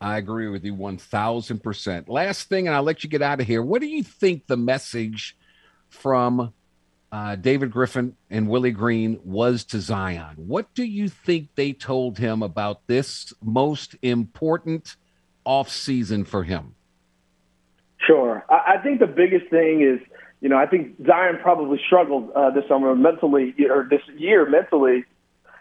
I agree with you 1000%. Last thing, and I'll let you get out of here. What do you think the message from uh, David Griffin and Willie Green was to Zion? What do you think they told him about this most important offseason for him? Sure. I, I think the biggest thing is, you know, I think Zion probably struggled uh, this summer mentally or this year mentally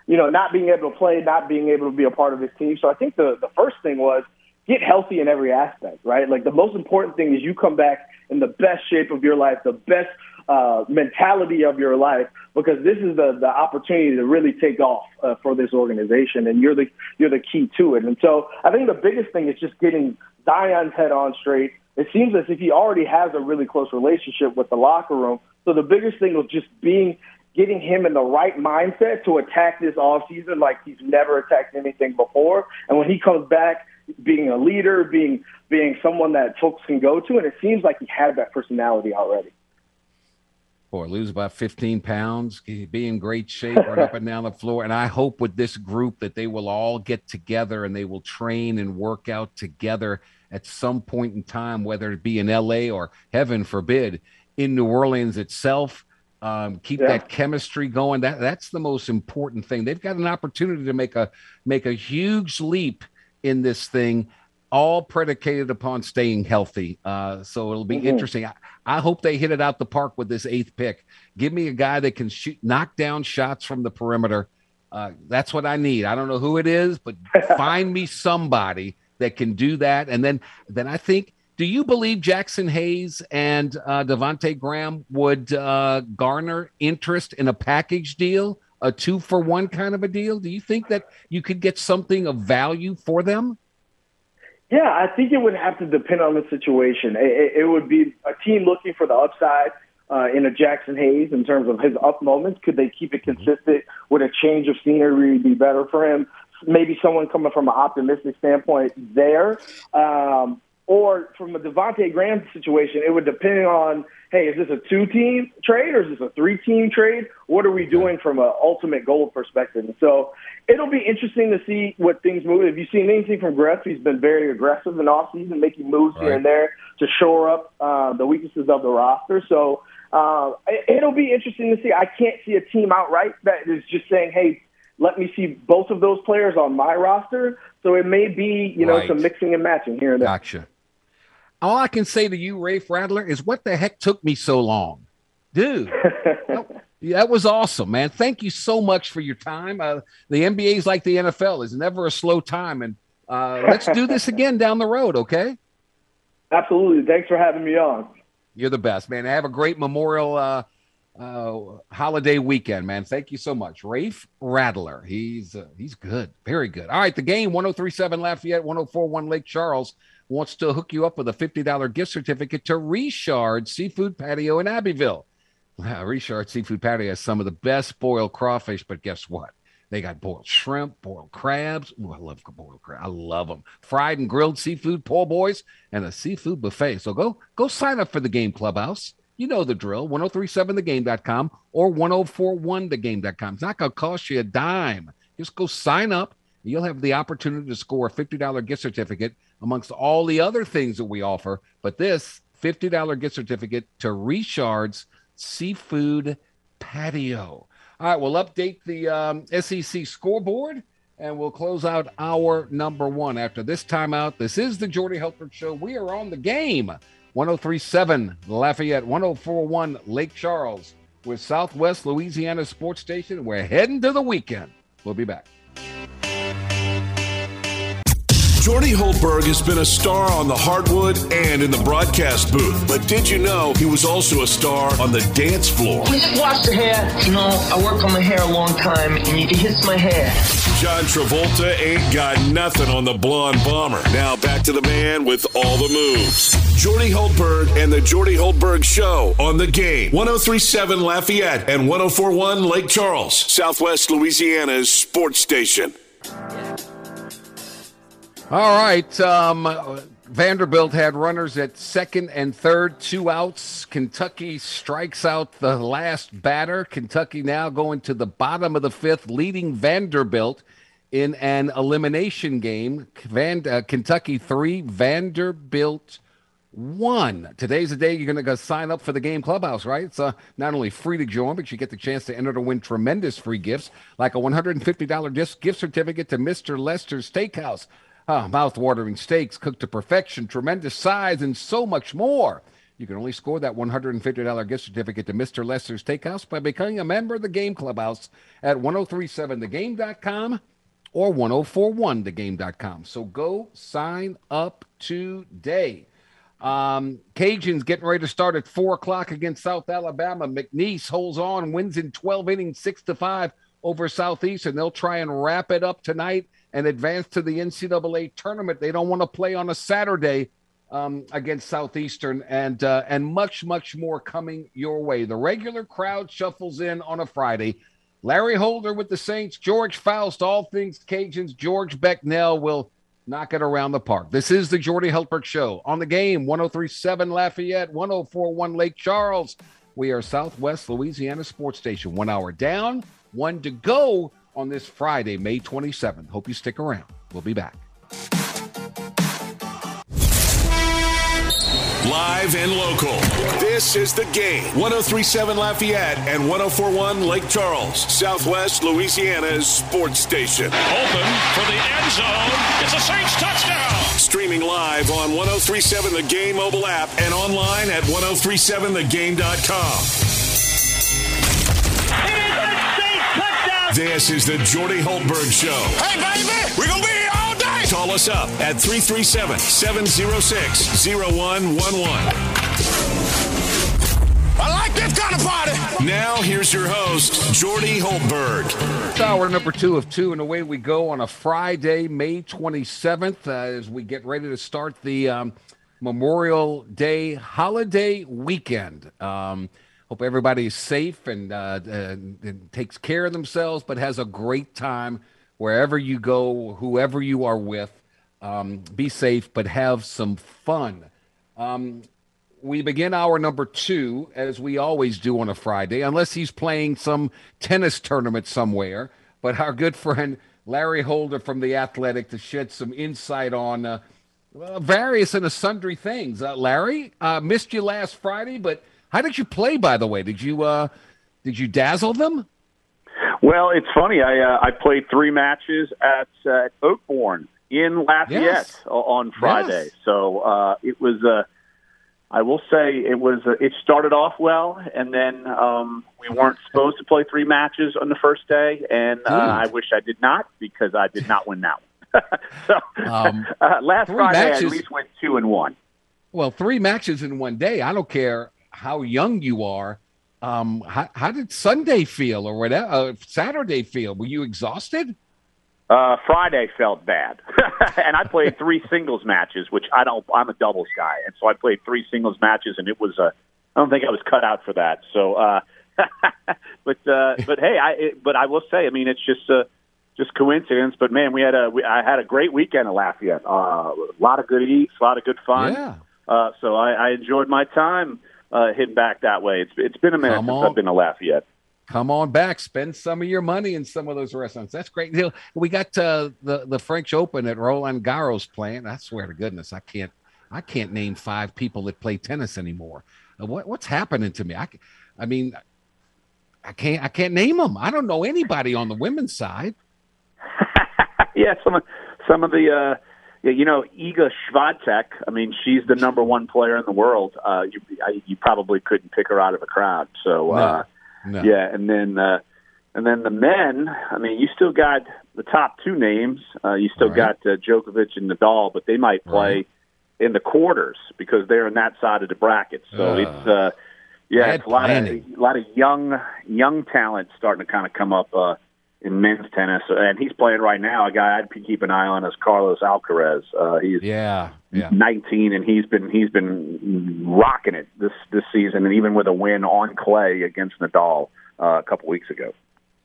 you know, not being able to play, not being able to be a part of his team. So I think the the first thing was get healthy in every aspect, right? Like the most important thing is you come back in the best shape of your life, the best uh, mentality of your life, because this is the the opportunity to really take off uh, for this organization, and you're the you're the key to it. And so I think the biggest thing is just getting Zion's head on straight. It seems as if he already has a really close relationship with the locker room. So the biggest thing was just being getting him in the right mindset to attack this off season like he's never attacked anything before. And when he comes back, being a leader, being being someone that folks can go to, and it seems like he had that personality already. Boy, lose about 15 pounds, be in great shape, run up and down the floor. And I hope with this group that they will all get together and they will train and work out together at some point in time, whether it be in LA or heaven forbid, in New Orleans itself. Um, keep Yeah. that chemistry going. That that's the most important thing. They've got an opportunity to make a make a huge leap in this thing, all predicated upon staying healthy. Uh, so it'll be Mhm. interesting. I, I hope they hit it out the park with this eighth pick. Give me a guy that can shoot, knock down shots from the perimeter. Uh, that's what I need. I don't know who it is, but find me somebody that can do that. And then, then I think. Do you believe Jaxson Hayes and uh, Devonte Graham would uh, garner interest in a package deal, a two for one kind of a deal? Do you think that you could get something of value for them? Yeah, I think it would have to depend on the situation. It, it, it would be a team looking for the upside uh, in a Jaxson Hayes in terms of his up moments. Could they keep it consistent? Would a change of scenery be better for him? Maybe someone coming from an optimistic standpoint there. Um, or from a Devontae Graham situation, it would depend on, hey, is this a two-team trade or is this a three-team trade? What are we doing from an ultimate goal perspective? So it'll be interesting to see what things move. If you've seen anything from Griff, he's been very aggressive in offseason, making moves here and there to shore up uh, the weaknesses of the roster. So uh, it, it'll be interesting to see. I can't see a team outright that is just saying, hey, let me see both of those players on my roster. So it may be, you know, Right. some mixing and matching here and there. Gotcha. All I can say to you, Rafe Rattler, is what the heck took me so long? Dude, that, was awesome, man. Thank you so much for your time. Uh, the NBA is like the NFL, is never a slow time. And uh, let's do this again down the road, okay? Absolutely. Thanks for having me on. You're the best, man. Have a great Memorial uh, uh, holiday weekend, man. Thank you so much, Rafe Rattler. He's uh, he's good, very good. All right, the game 1037 Lafayette, 1041 Lake Charles wants to hook you up with a $50 gift certificate to Richard Seafood Patio in Abbeville. Wow, Richard Seafood Patio has some of the best boiled crawfish, but guess what? They got boiled shrimp, boiled crabs. Ooh, I love boiled crab. I love them. Fried and grilled seafood, po' boys, and a seafood buffet. So go go sign up for the game clubhouse. You know the drill. 1037thegame.com or 1041thegame.com. It's not going to cost you a dime. Just go sign up. You'll have the opportunity to score a $50 gift certificate amongst all the other things that we offer. But this $50 gift certificate to Richard's Seafood Patio. All right, we'll update the um, SEC scoreboard and we'll close out our number one after this timeout. This is the Jordy Hultberg Show. We are on the game 1037 Lafayette, 1041 Lake Charles with Southwest Louisiana Sports Station. We're heading to the weekend. We'll be back. Jordy Hultberg has been a star on the hardwood and in the broadcast booth. But did you know he was also a star on the dance floor? We just wash the hair. You know, I work on my hair a long time, and you can hiss my hair. John Travolta ain't got nothing on the blonde bomber. Now back to the man with all the moves. Jordy Hultberg and the Jordy Hultberg Show on the game. 1037 Lafayette and 1041 Lake Charles, Southwest Louisiana's sports station. All right. Um, Vanderbilt had runners at second and third, two outs. Kentucky strikes out the last batter. Kentucky now going to the bottom of the fifth, leading Vanderbilt in an elimination game. Van, uh, Kentucky three, Vanderbilt one. Today's the day you're going to go sign up for the game clubhouse, right? It's uh, not only free to join, but you get the chance to enter to win tremendous free gifts like a $150 gift certificate to Mr. Lester's Steakhouse. Ah, mouth-watering steaks cooked to perfection, tremendous size, and so much more. You can only score that $150 gift certificate to Mr. Lester's Steakhouse by becoming a member of the Game Clubhouse at 1037thegame.com or 1041thegame.com. So go sign up today. Um, Cajuns getting ready to start at four o'clock against South Alabama. McNeese holds on, wins in 12 innings, six to five over Southeast, and They'll try and wrap it up tonight and advance to the NCAA tournament. They don't want to play on a Saturday um, against Southeastern, and uh, and much much more coming your way. The regular crowd shuffles in on a Friday. Larry Holder with the Saints, George Faust, all things Cajuns. George Becknell will knock it around the park. This is the Jordy Hultberg Show on the game 1037 Lafayette, 1041 Lake Charles. We are Southwest Louisiana Sports Station. One hour down, one to go on this Friday, May 27th. Hope you stick around. We'll be back. Live and local. This is the game. 1037 Lafayette and 1041 Lake Charles, Southwest Louisiana's sports station. Open for the end zone. It's a Saints touchdown. Streaming live on 1037 The Game mobile app and online at 1037thegame.com. This is the Jordy Hultberg Show. Hey, baby, we're going to be here all day. Call us up at 337 706 0111. I like this kind of party. Now, here's your host, Jordy Hultberg. It's hour number two of two, and away we go on a Friday, May 27th, uh, as we get ready to start the um, Memorial Day holiday weekend. Um, hope everybody's safe and, uh, and, and takes care of themselves, but has a great time wherever you go, whoever you are with. Um, be safe, but have some fun. Um, we begin hour number two, as we always do on a Friday, unless he's playing some tennis tournament somewhere. But our good friend Larry Holder from The Athletic to shed some insight on uh, various and sundry things. Uh, Larry, uh, missed you last Friday, but how did you play, by the way? Did you uh, did you dazzle them? Well, it's funny. I uh, I played three matches at uh, Oakbourne in Lafayette Yes. on Friday. Yes. So uh, it was. Uh, I will say it was. Uh, it started off well, and then um, we weren't supposed to play three matches on the first day, and uh, I wish I did not because I did not win that one. so Um, uh, last Friday, I matches- at least went two and one. Well, three matches in one day. I don't care how young you are. Um, how, how did Sunday feel or whatever? Uh, Saturday feel? Were you exhausted? Uh, Friday felt bad, and I played three singles matches, which I don't. I'm a doubles guy, and so I played three singles matches, and it was. a. I don't think I was cut out for that. So, uh, but uh, but hey, I it, but I will say, I mean, it's just uh, just coincidence. But man, we had a we, I had a great weekend at Lafayette. Uh, a lot of good eats, a lot of good fun. Yeah. Uh, so I, I enjoyed my time uh, hitting back that way. It's it's been a minute Come since on. I've been to Lafayette. Come on back, spend some of your money in some of those restaurants. That's great. You know, we got uh, the the French Open at Roland Garros playing. I swear to goodness, I can't I can't name five people that play tennis anymore. Uh, what what's happening to me? I I mean, I can't I can't name them. I don't know anybody on the women's side. yeah, some of some of the uh you know, Iga Swiatek. I mean, she's the number one player in the world. Uh, you I, you probably couldn't pick her out of a crowd. So uh, No. yeah, and then uh, and then the men. I mean, you still got the top two names. Uh, you still Right. got uh, Djokovic and Nadal, but they might play Right. in the quarters because they're in that side of the bracket. So Uh, it's uh, yeah, it's a lot planning. of a lot of young young talent starting to kind of come up. Uh, in men's tennis, and he's playing right now. A guy I'd keep an eye on is Carlos Alcaraz. Uh, he's Yeah, yeah. 19, and he's been he's been rocking it this this season, and even with a win on clay against Nadal uh, a couple weeks ago.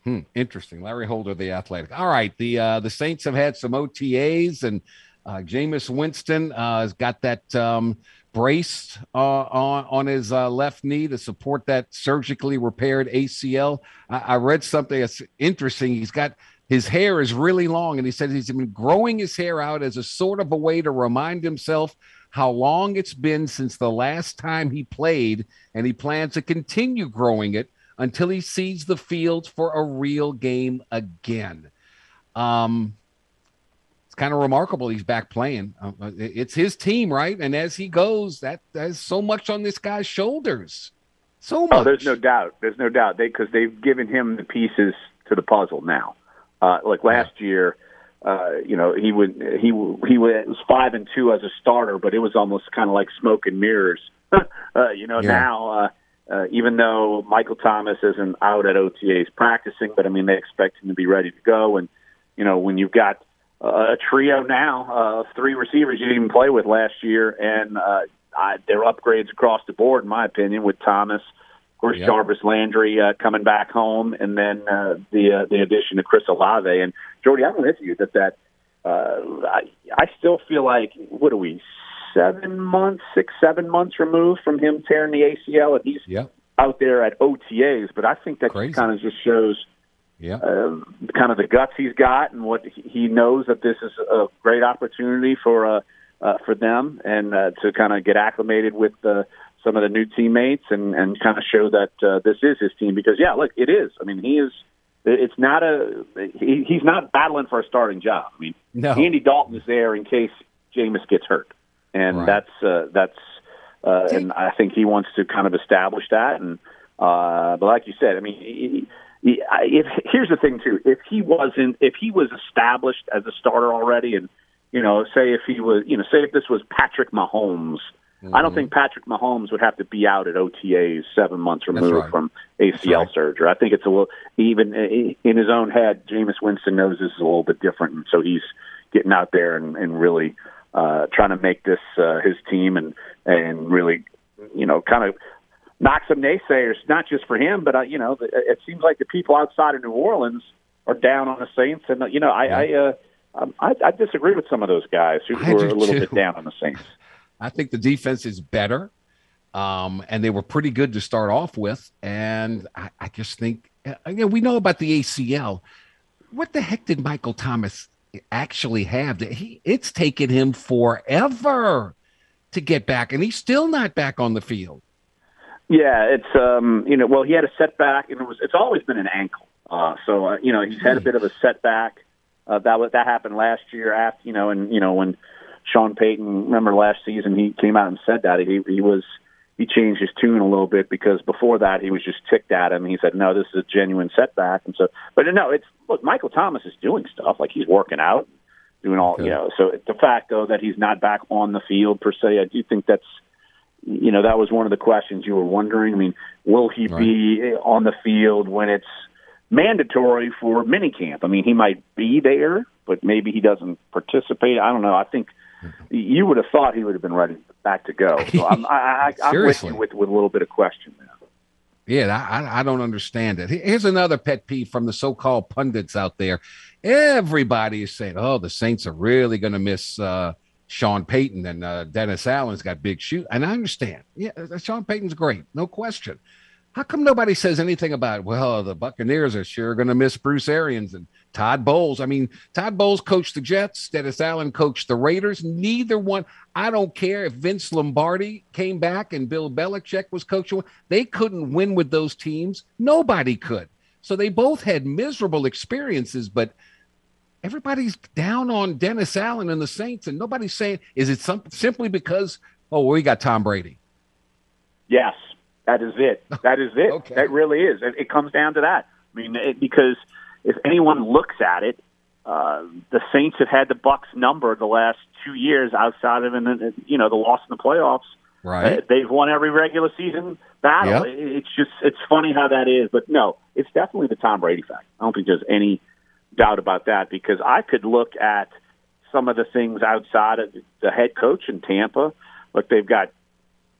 Hmm, interesting. Larry Holder, the athletic. All right. The uh, the Saints have had some OTAs, and uh, Jameis Winston uh, has got that um, brace uh, on on his uh, left knee to support that surgically repaired ACL. I, I read something that's interesting. He's got his hair is really long, and he said he's been growing his hair out as a sort of a way to remind himself how long it's been since the last time he played, and he plans to continue growing it until he sees the field for a real game again. Um, kind of remarkable he's back playing. Uh, it's his team, right? And as he goes, that there's so much on this guy's shoulders. So much. Oh, there's no doubt. There's no doubt. They because they've given him the pieces to the puzzle now. Uh, like last yeah. year, uh, you know, he would he he was five and two as a starter, but it was almost kind of like smoke and mirrors. uh, you know, yeah. now uh, uh, even though Michael Thomas isn't out at OTAs practicing, but I mean they expect him to be ready to go. And you know, when you've got uh, a trio now of uh, three receivers you didn't even play with last year, and uh, I, they're upgrades across the board, in my opinion, with Thomas. Of course, yep. Jarvis Landry uh, coming back home, and then uh, the uh, the addition of Chris Olave and Jordy. I'm with you that that uh, I I still feel like what are we seven months, six seven months removed from him tearing the ACL, and he's yep. out there at OTAs. But I think that kind of just shows. Yeah. Uh, kind of the guts he's got, and what he knows that this is a great opportunity for uh, uh, for them, and uh, to kind of get acclimated with uh, some of the new teammates, and and kind of show that uh, this is his team. Because yeah, look, it is. I mean, he is. It's not a. He, he's not battling for a starting job. I mean, no. Andy Dalton is there in case Jameis gets hurt, and Right. that's uh, that's. Uh, and I think he wants to kind of establish that. And uh, but like you said, I mean, he, he, I- if here's the thing too, if he wasn't, if he was established as a starter already, and you know, say if he was, you know, say if this was Patrick Mahomes. I don't think Patrick Mahomes would have to be out at OTAs seven months removed right. from ACL right. surgery. I think it's a little even in his own head. Jameis Winston knows this is a little bit different, and so he's getting out there and, and really uh, trying to make this uh, his team and and really, you know, kind of knock some naysayers, not just for him, but uh, you know, it seems like the people outside of New Orleans are down on the Saints, and uh, you know, I I, uh, um, I I disagree with some of those guys who, who are a little too. bit down on the Saints. I think the defense is better. Um, and they were pretty good to start off with. And I, I just think, uh, you know, we know about the ACL. What the heck did Michael Thomas actually have? He, it's taken him forever to get back, and he's still not back on the field. Yeah, it's um, you know, well, he had a setback, and it was it's always been an ankle. Uh, so uh, you know, he's had a bit of a setback. Uh, that was that happened last year after you know, and you know when Sean Payton, remember last season, he came out and said that he he was he changed his tune a little bit because before that he was just ticked at him. He said, "No, this is a genuine setback," and so, but no, it's look, Michael Thomas is doing stuff like he's working out, doing all you know. So the fact though that he's not back on the field per se, I do think that's you know that was one of the questions you were wondering. I mean, will he be on the field when it's mandatory for minicamp? I mean, he might be there, but maybe he doesn't participate. I don't know. I think you would have thought he would have been ready back to go. So I'm, I, I, I'm with you with with a little bit of question there. Yeah, I, I- I don't understand it. Here's another pet peeve from the so-called pundits out there. Everybody is saying, "Oh, the Saints are really going to miss uh, Sean Payton and uh, Dennis Allen's got big shoes. And I understand. Yeah, uh, Sean Payton's great, no question. How come nobody says anything about? Well, the Buccaneers are sure going to miss Bruce Arians and Todd Bowles. I mean, Todd Bowles coached the Jets. Dennis Allen coached the Raiders. Neither one. I don't care if Vince Lombardi came back and Bill Belichick was coaching. They couldn't win with those teams. Nobody could. So they both had miserable experiences, but everybody's down on Dennis Allen and the Saints, and nobody's saying, is it some, simply because, oh, we got Tom Brady? Yes, that is it. That is it. Okay. That really is. It, it comes down to that. I mean, it, because if anyone looks at it, uh, the Saints have had the Bucks number the last two years outside of an, you know the loss in the playoffs. Right. They've won every regular season battle. Yep. It's just it's funny how that is, but no, it's definitely the Tom Brady fact. I don't think there's any doubt about that because I could look at some of the things outside of the head coach in Tampa. Look, they've got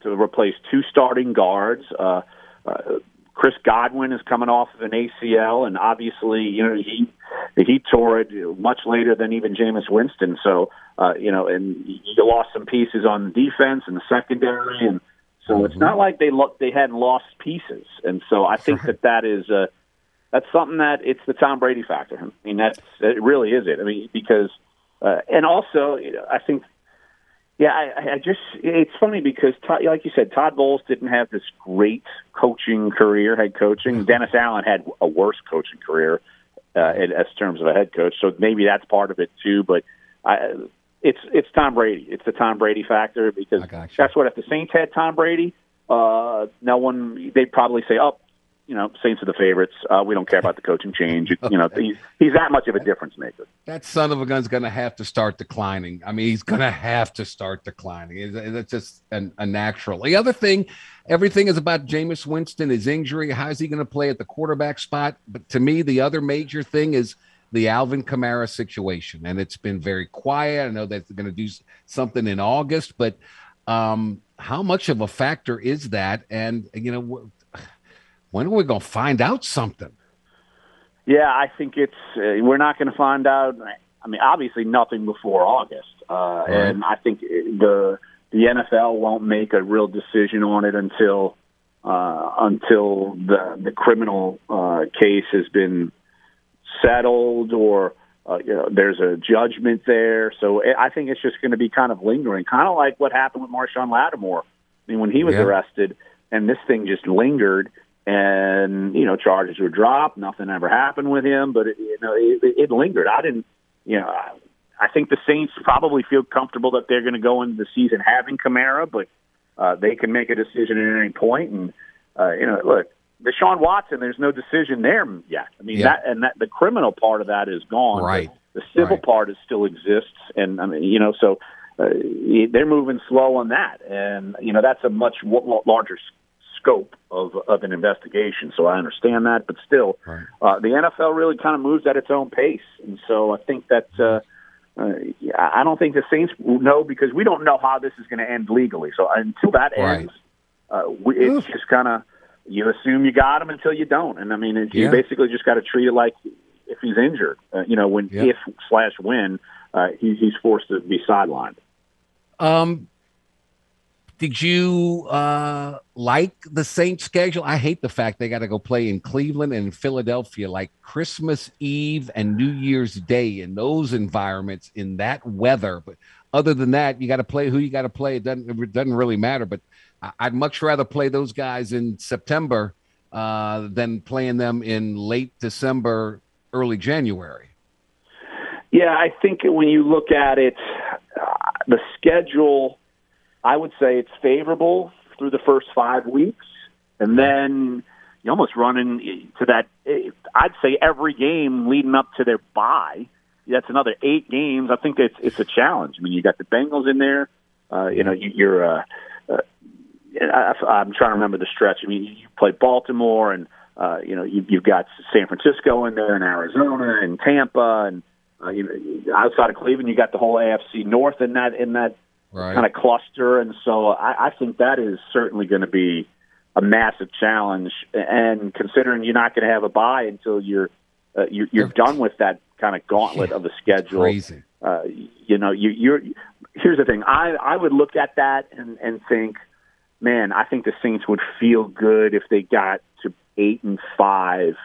to replace two starting guards. Uh, uh, Chris Godwin is coming off of an ACL, and obviously, you know, he he tore it much later than even Jameis Winston. So, uh, you know, and you lost some pieces on the defense and the secondary, and so it's not like they look they hadn't lost pieces. And so, I think that that is uh, that's something that it's the Tom Brady factor. I mean, that's it really is it. I mean, because uh, and also, I think yeah, I, I just it's funny because Todd, like you said, Todd Bowles didn't have this great coaching career, head coaching. Dennis Allen had a worse coaching career uh, in, as terms of a head coach, so maybe that's part of it too. But I, it's it's Tom Brady. It's the Tom Brady factor because that's what if the Saints had Tom Brady, uh, no one they'd probably say, "Oh, you know, Saints are the favorites. Uh, we don't care about the coaching change." You know, he's he's that much of a difference maker. That son of a gun's going to have to start declining. I mean, he's going to have to start declining. It's, it's just an, a natural. The other thing, everything is about Jameis Winston, his injury. How's he going to play at the quarterback spot? But to me, the other major thing is the Alvin Kamara situation, and it's been very quiet. I know that they're going to do something in August, but um, how much of a factor is that? And you know, when are we going to find out something? Yeah, I think it's uh, we're not going to find out. I mean, obviously, nothing before August, uh, right. and I think the the NFL won't make a real decision on it until uh, until the the criminal uh, case has been settled or uh, you know there's a judgment there. So I think it's just going to be kind of lingering, kind of like what happened with Marshon Lattimore. I mean, when he was yeah. arrested, and this thing just lingered, and you know charges were dropped, nothing ever happened with him, but it, you know it, it lingered. I didn't, you know. I, I think the Saints probably feel comfortable that they're going to go into the season having Kamara, but uh, they can make a decision at any point. And uh, you know, look, Deshaun Watson, there's no decision there yet. I mean, yeah. that and that the criminal part of that is gone. Right. The civil right. part is still exists, and I mean, you know, so uh, they're moving slow on that, and you know, that's a much larger scope of of an investigation. So I understand that, but still, right. uh, the NFL really kind of moves at its own pace, and so I think that. Uh, uh, I don't think the Saints know because we don't know how this is going to end legally. So until that right. ends, uh, we, it's just kind of you assume you got him until you don't. And I mean, you Yeah. basically just got to treat it like if he's injured, uh, you know, when Yeah. if slash when uh, he, he's forced to be sidelined. Um, did you uh like the Saints schedule? I hate the fact they got to go play in Cleveland and Philadelphia like Christmas Eve and New Year's Day in those environments in that weather. But other than that, you got to play who you got to play. It doesn't it doesn't really matter. But I'd much rather play those guys in September uh, than playing them in late December, early January. Yeah, I think when you look at it, uh, the schedule, I would say it's favorable through the first five weeks, and then you almost run into that. I'd say every game leading up to their bye. That's another eight games. I think it's it's a challenge. I mean, you got the Bengals in there. Uh, you know, you, you're. Uh, uh, I, I'm trying to remember the stretch. I mean, you play Baltimore, and uh, you know you, you've got San Francisco in there, and Arizona, and Tampa, and uh, you know, outside of Cleveland, you got the whole AFC North in that in that Right. kind of cluster, and so I, I think that is certainly going to be a massive challenge. And considering you're not going to have a bye until you're uh, you're, you're done with that kind of gauntlet of the schedule, Crazy. uh, you know, you, you're. Here's the thing: I I would look at that and and think, man, I think the Saints would feel good if they got to eight and five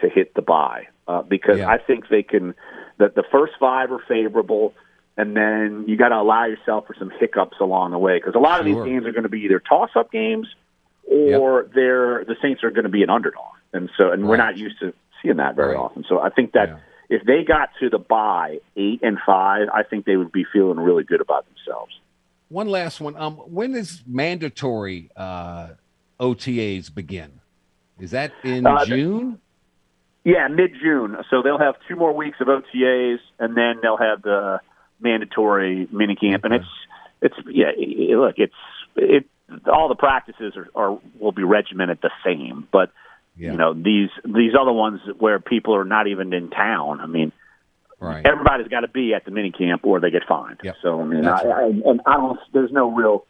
to hit the bye, uh, because Yeah. I think they can. That the first five are favorable, and then you got to allow yourself for some hiccups along the way, because a lot of Sure. these games are going to be either toss-up games or they're the Saints are going to be an underdog, and so and we're not used to seeing that very Right. often. So I think that Yeah. if they got to the bye eight and five, I think they would be feeling really good about themselves. One last one. Um, when does mandatory uh, OTAs begin? Is that in Uh, June? Yeah, mid June. So they'll have two more weeks of OTAs, and then they'll have the mandatory minicamp. And it's it's yeah. it- Look, it's it. All the practices are, are will be regimented the same, but Yeah. you know these these other ones where people are not even in town. I mean, Right. everybody's got to be at the minicamp or they get fined. Yep. So I mean, I, I, and I don't. There's no real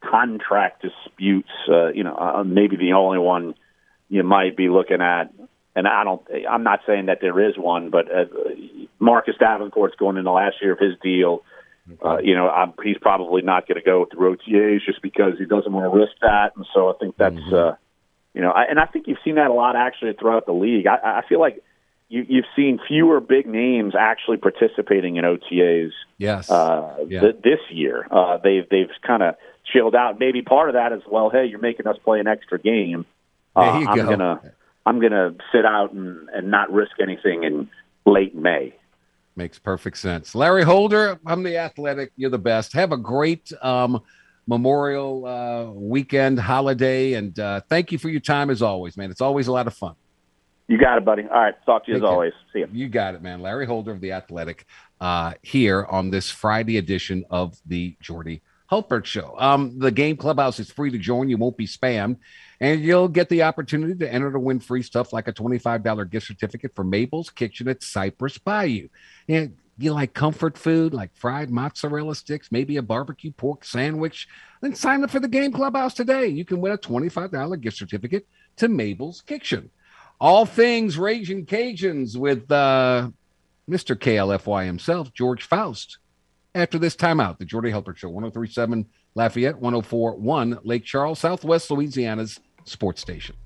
contract disputes. Uh, you know, uh, maybe the only one you might be looking at, and I don't. I'm not saying that there is one, but uh, Marcus Davenport's going into last year of his deal. Uh, you know, I'm, he's probably not going to go through OTAs just because he doesn't want to risk that, and so I think that's. Uh, you know, I, and I think you've seen that a lot actually throughout the league. I, I feel like you, you've seen fewer big names actually participating in OTAs Yes. uh, Yeah. th- this year. Uh, they've they've kind of chilled out. Maybe part of that is well, hey, you're making us play an extra game. Uh, I'm go. gonna I'm gonna sit out and, and not risk anything in late May. Makes perfect sense. Larry Holder, I'm the athletic. You're the best. Have a great um, Memorial uh, weekend holiday, and uh, thank you for your time as always, man. It's always a lot of fun. You got it, buddy. All right. Talk to you Take as care. always. See you. You got it, man. Larry Holder of the Athletic uh, here on this Friday edition of the Jordy Hultberg Show. Um, the game clubhouse is free to join. You won't be spammed, and you'll get the opportunity to enter to win free stuff like a twenty-five dollar gift certificate for Mabel's Kitchen at Cypress Bayou. And you like comfort food, like fried mozzarella sticks, maybe a barbecue pork sandwich? Then sign up for the game clubhouse today. You can win a twenty-five dollar gift certificate to Mabel's Kitchen. All things Raging Cajuns with uh, Mr. KLFY himself, George Faust. After this timeout, the Jordy Hultberg Show, 1037 Lafayette, 1041 Lake Charles, Southwest Louisiana's sports station.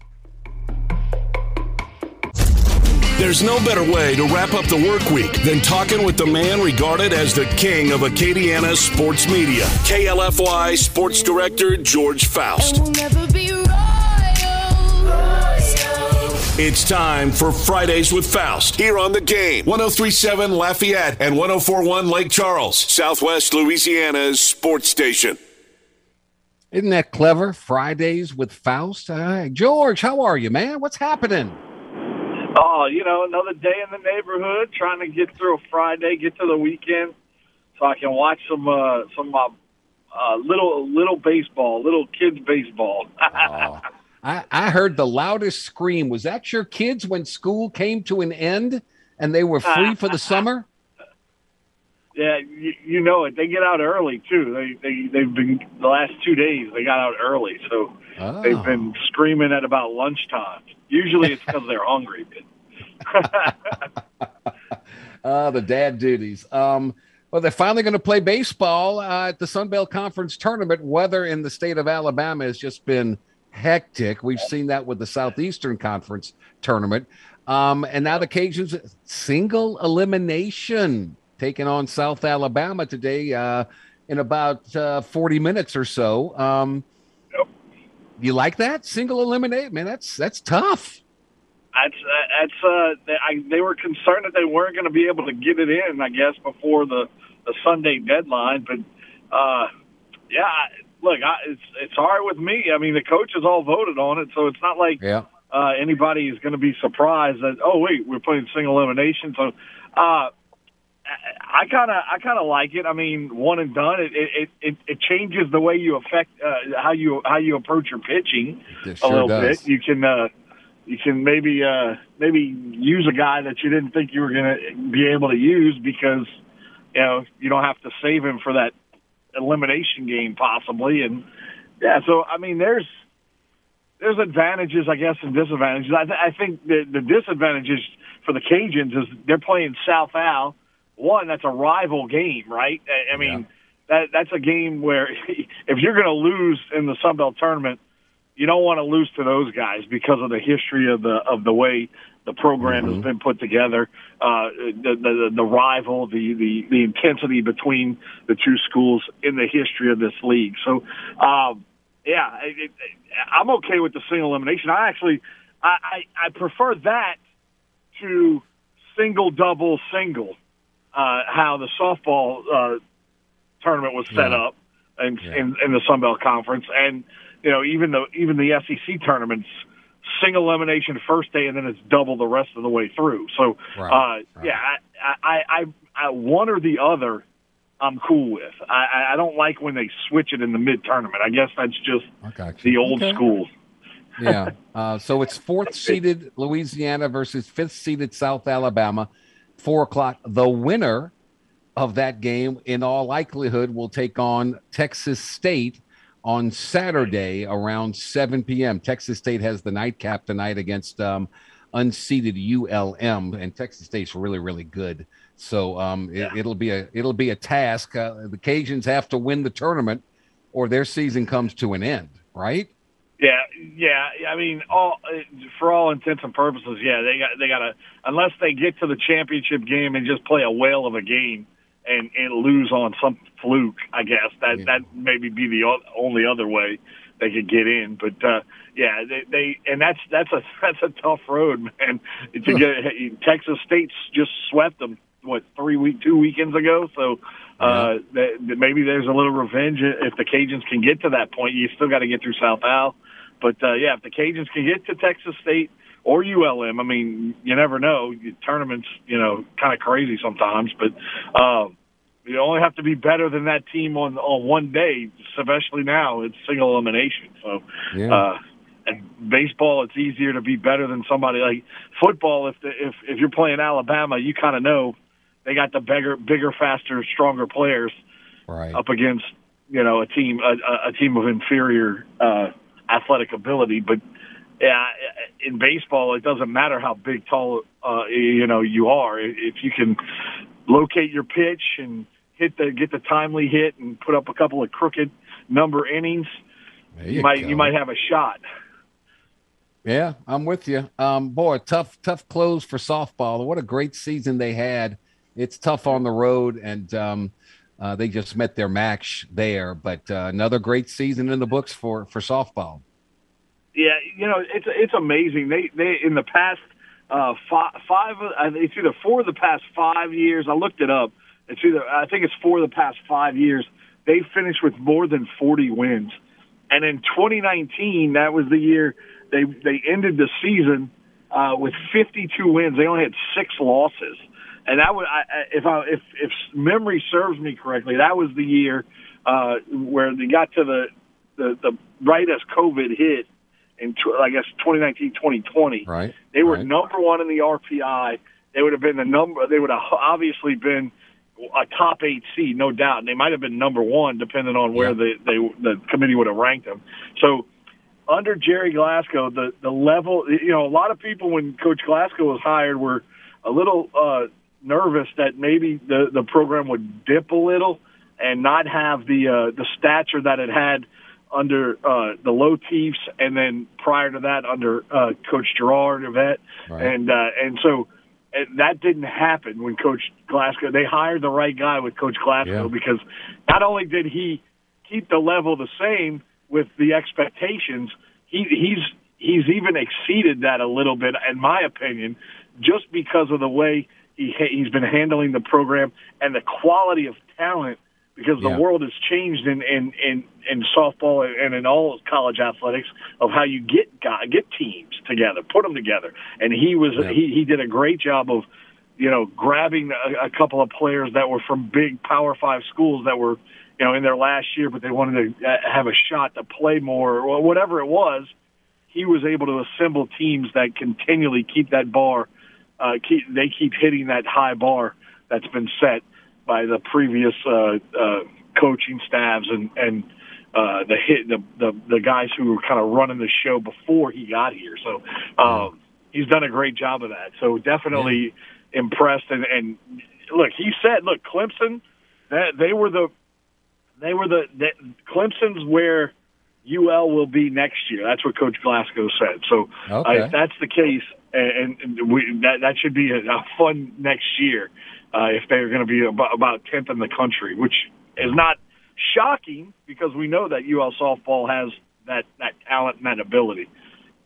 There's no better way to wrap up the work week than talking with the man regarded as the king of Acadiana sports media, KLFY Sports Director George Faust. It's time for Fridays with Faust here on the game. 1037 Lafayette and 1041 Lake Charles, Southwest Louisiana's sports station. Isn't that clever? Fridays with Faust. Uh, George, how are you, man? What's happening? Oh, you know, another day in the neighborhood, trying to get through a Friday, get to the weekend, so I can watch some uh, some uh, uh, little little baseball, little kids baseball. Oh, I, I heard the loudest scream. Was that your kids when school came to an end and they were free for the summer? Yeah, you, you know it. They get out early too. They they they've been the last two days. They got out early, so Oh. they've been screaming at about lunchtime. Usually it's because they're hungry. Uh, the dad duties. Um, well, they're finally going to play baseball uh, at the Sun Belt Conference tournament. Weather in the state of Alabama has just been hectic. We've seen that with the Southeastern Conference tournament. Um, and now the Cajuns, single elimination, taking on South Alabama today uh, in about uh, 40 minutes or so. Um, You like that? Single eliminate? Man, that's that's tough. That's that's uh, they, I, they were concerned that they weren't going to be able to get it in, I guess, before the the Sunday deadline. But uh, yeah, look, I, it's it's all right with me. I mean, the coaches all voted on it, so it's not like Yeah. uh, anybody is going to be surprised that oh wait, we're playing single elimination. So uh, I kind of I kind of like it. I mean, one and done. It it, it it changes the way you affect uh, how you how you approach your pitching It a little does. bit. You can uh, you can maybe uh, maybe use a guy that you didn't think you were going to be able to use because you know you don't have to save him for that elimination game possibly. And yeah, so I mean, there's there's advantages, I guess, and disadvantages. I, th- I think the the disadvantages for the Cajuns is they're playing South Al. One, that's a rival game, right? I, I mean, that that's a game where if you're going to lose in the Sun Belt tournament, you don't want to lose to those guys because of the history of the of the way the program has been put together, uh, the, the the rival, the, the the intensity between the two schools in the history of this league. So, um, yeah, it, it, I'm okay with the single elimination. I actually I, I, I prefer that to single, double, single. Uh, how the softball uh, tournament was set Yeah. up in, in in the Sun Belt Conference, and you know even the even the SEC tournaments single elimination first day, and then it's double the rest of the way through. So Right, uh, yeah, I, I, I, I one or the other. I'm cool with. I, I- I don't like when they switch it in the mid tournament. I guess that's just I the old Okay. school. yeah. Uh, so it's fourth seeded Louisiana versus fifth seeded South Alabama, four o'clock. The winner of that game, in all likelihood, will take on Texas State on Saturday around 7 p.m. Texas State has the nightcap tonight against um, unseeded ULM, and Texas State's really, really good. So um, it, it'll be a it'll be a task. Uh, the Cajuns have to win the tournament, or their season comes to an end. Right? Yeah, yeah. I mean, all for all intents and purposes, yeah. They got they got to unless they get to the championship game and just play a whale of a game and and lose on some fluke. I guess that that maybe be the only other way they could get in. But uh, yeah, they, they and that's that's a that's a tough road, man. To get Texas State's just swept them what three week two weekends ago. So uh, that, that maybe there's a little revenge if the Cajuns can get to that point. You still got to get through South Al, but uh, yeah, if the Cajuns can get to Texas State or ULM, I mean, you never know. Tournaments, you know, kind of crazy sometimes, but. Um, you only have to be better than that team on on one day, especially now it's single elimination. So, Yeah. uh, and baseball, it's easier to be better than somebody like football. If the, if if you're playing Alabama, you kind of know they got the bigger, bigger, faster, stronger players Right. up against you know a team a- a team of inferior uh, athletic ability. But yeah, in baseball, it doesn't matter how big, tall uh, you know you are. If you can locate your pitch and hit the get the timely hit and put up a couple of crooked number innings, you, you might go. you might have a shot. Yeah, I'm with you. Um, boy, tough, tough close for softball. What a great season they had. It's tough on the road, and um, uh, they just met their match there. But uh, another great season in the books for for softball. Yeah, you know it's it's amazing. They they in the past uh, five, five it's either four of the past five years. I looked it up. It's either I think it's four of the past five years. They finished with more than forty wins, and in 2019, that was the year they they ended the season uh, with 52 wins. They only had six losses, and that was I, if I if if memory serves me correctly, that was the year uh, where they got to the the, the right as COVID hit in tw- I guess 2019 2020. Right. They were Right. number one in the RPI. They would have been the number. They would have obviously been a top eight seed, no doubt. And they might have been number one, depending on where the they the committee would have ranked them. So under Gerry Glasco, the the level, you know, a lot of people when Coach Glasco was hired were a little uh, nervous that maybe the the program would dip a little and not have the uh, the stature that it had under uh, the Lotiefs, and then prior to that under uh, Coach Girouard Yvette, Right. and uh, and so and that didn't happen when Coach Glasco. They hired the right guy with Coach Glasco Yeah. because not only did he keep the level the same with the expectations, he, he's he's even exceeded that a little bit, in my opinion, just because of the way he he's been handling the program and the quality of talent. Because the Yeah. world has changed in, in, in, in softball and in all college athletics of how you get guy, get teams together, put them together, and he was Yeah. he, he did a great job of you know, grabbing a, a couple of players that were from big Power Five schools that were, you know, in their last year, but they wanted to uh, have a shot to play more or whatever it was. He was able to assemble teams that continually keep that bar. Uh, keep they keep hitting that high bar that's been set by the previous uh, uh, coaching staffs and and uh, the hit the, the the guys who were kind of running the show before he got here. So um, he's done a great job of that. So definitely impressed. And, and look, he said, look, Clemson, that they were the they were the that, Clemson's where UL will be next year. That's what Coach Glasco said. So uh, if that's the case, and, and we, that that should be a, a fun next year uh, if they're going to be about, about tenth in the country, which is not shocking because we know that UL softball has that that talent and that ability.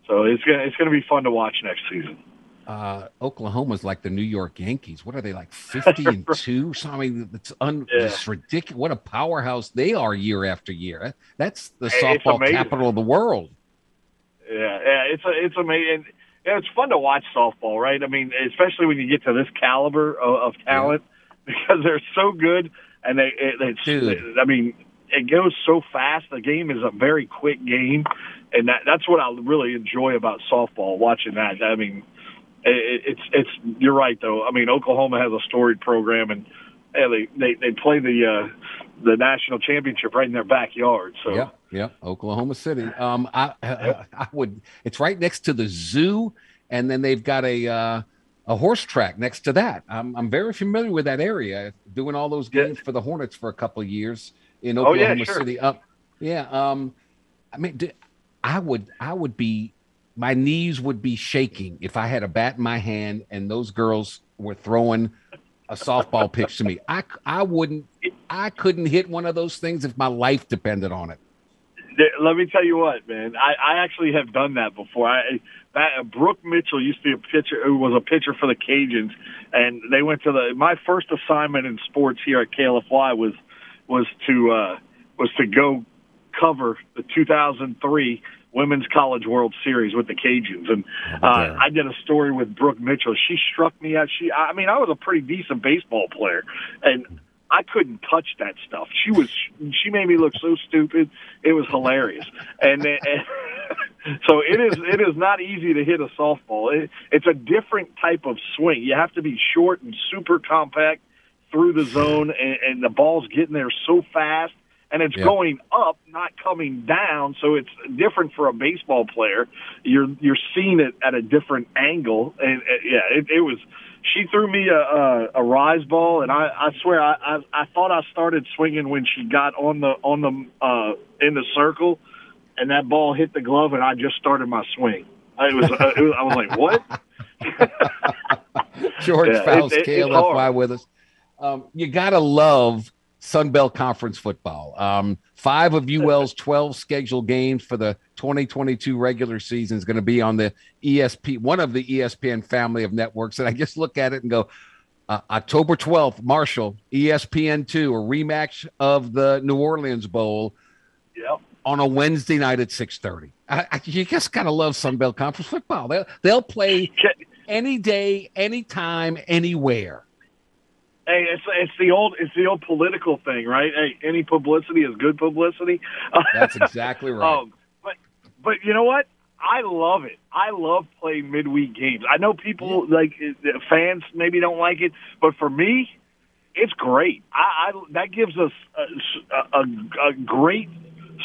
So it's gonna it's gonna be fun to watch next season. Uh, Oklahoma's like the New York Yankees. What are they like, fifty and two? So I mean, it's, un- Yeah. it's ridiculous. What a powerhouse they are year after year. That's the softball capital of the world. Yeah, yeah, it's a, it's amazing. Yeah, it's fun to watch softball, right? I mean, especially when you get to this caliber of, of talent, because they're so good, and they, it, it's, Dude. I mean, it goes so fast. The game is a very quick game, and that that's what I really enjoy about softball. Watching that, I mean, it, it's it's you're right though. I mean, Oklahoma has a storied program, and yeah, they they they play the uh, the national championship right in their backyard. So Yeah, yeah, Oklahoma City. Um, I, I, I would. It's right next to the zoo, and then they've got a uh, a horse track next to that. I'm I'm very familiar with that area. Doing all those games for the Hornets for a couple of years in Oh, yeah, Oklahoma sure. City. Up, yeah. Um, I mean, I would I would be my knees would be shaking if I had a bat in my hand and those girls were throwing a softball pitch to me. I I wouldn't. I couldn't hit one of those things if my life depended on it. Let me tell you what, man. I, I actually have done that before. I That, Brooke Mitchell used to be a pitcher who was a pitcher for the Cajuns, and they went to the. My first assignment in sports here at KLFY was was to uh, was to go cover the 2003 Women's College World Series with the Cajuns, and uh, I did a story with Brooke Mitchell. She struck me out. She, I mean, I was a pretty decent baseball player, and I couldn't touch that stuff. She was, she made me look so stupid. It was hilarious, and. and so it is it is not easy to hit a softball. It, it's a different type of swing. You have to be short and super compact through the zone, and, and the ball's getting there so fast, and it's Yeah. going up, not coming down. So it's different for a baseball player. You're you're seeing it at a different angle, and uh, yeah, it, it was. She threw me a, a, a rise ball, and I, I swear I, I I thought I started swinging when she got on the on the uh, in the circle, and that ball hit the glove, and I just started my swing. I was, uh, it was I was like, what? George Yeah, it- Faust, it- KLFY with us. Um, you got to love Sun Belt Conference football. Um, five of UL's 12 scheduled games for the 2022 regular season is going to be on the ESP, one of the ESPN family of networks. And I just look at it and go, uh, October 12th, Marshall, E ESPN2, a rematch of the New Orleans Bowl Yep. on a Wednesday night at 6:30. I, I, you just gotta love Sun Belt Conference football. They'll they'll play any day, anytime, anywhere. Hey, it's it's the old it's the old political thing, right? Hey, any publicity is good publicity. That's exactly right. Um, but but you know what? I love it. I love playing midweek games. I know people like uh, fans maybe don't like it, but for me, it's great. I, I that gives us a, a, a great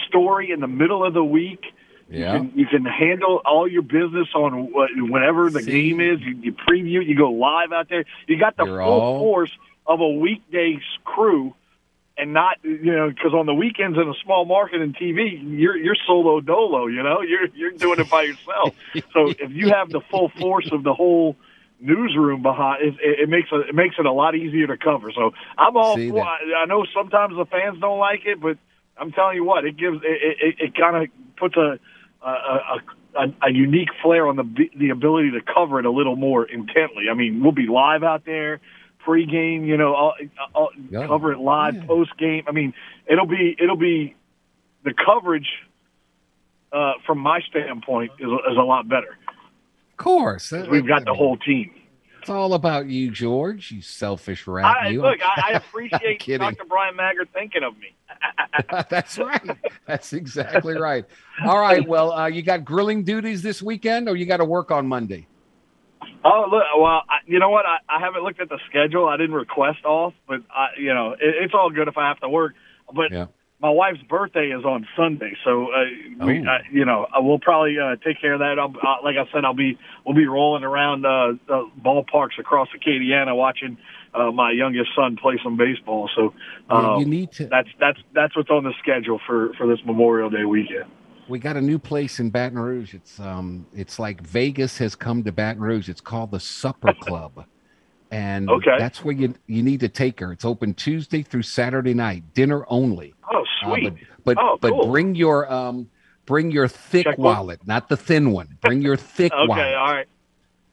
story in the middle of the week. Yeah. You can, you can handle all your business on what, whenever the game is. You, you preview, you go live out there. You got the You're full all- force of a weekday crew, and not you know because on the weekends in a small market and TV, you're you're solo dolo. You know, you're you're doing it by yourself. so if you have the full force of the whole newsroom behind it, it, makes it, it makes it a lot easier to cover. So I'm all See for. I, I know sometimes the fans don't like it, but I'm telling you what, it gives it it, it kind of puts a a, a a a unique flair on the b- the ability to cover it a little more intently. I mean, we'll be live out there, pregame, you know, I'll, I'll Yeah. cover it live, post game. I mean, it'll be it'll be the coverage uh, from my standpoint is, is a lot better. Of course, We've got the whole team. It's all about you, George. You selfish rat. I, you. look, I, I appreciate. Dr. Bryan Maggard thinking of me. That's right. That's exactly right. All right. Well, uh, you got grilling duties this weekend, or you got to work on Monday. Oh, look, well, I, you know what? I, I haven't looked at the schedule. I didn't request off, but I, you know, it, it's all good if I have to work. But Yeah. My wife's birthday is on Sunday, so uh, we, uh, you know, I will probably uh, take care of that. I'll, uh, like I said, I'll be we'll be rolling around uh, uh, ballparks across Acadiana watching uh, my youngest son play some baseball. So um, you need to. that's that's that's what's on the schedule for for this Memorial Day weekend. We got a new place in Baton Rouge. It's um, it's like Vegas has come to Baton Rouge. It's called the Supper Club, and Okay. that's where you you need to take her. It's open Tuesday through Saturday night, dinner only. Oh, Uh, sweet. but but, Oh, but bring your um, bring your thick Checkbook? wallet, not the thin one. Bring your thick Okay, wallet. all right.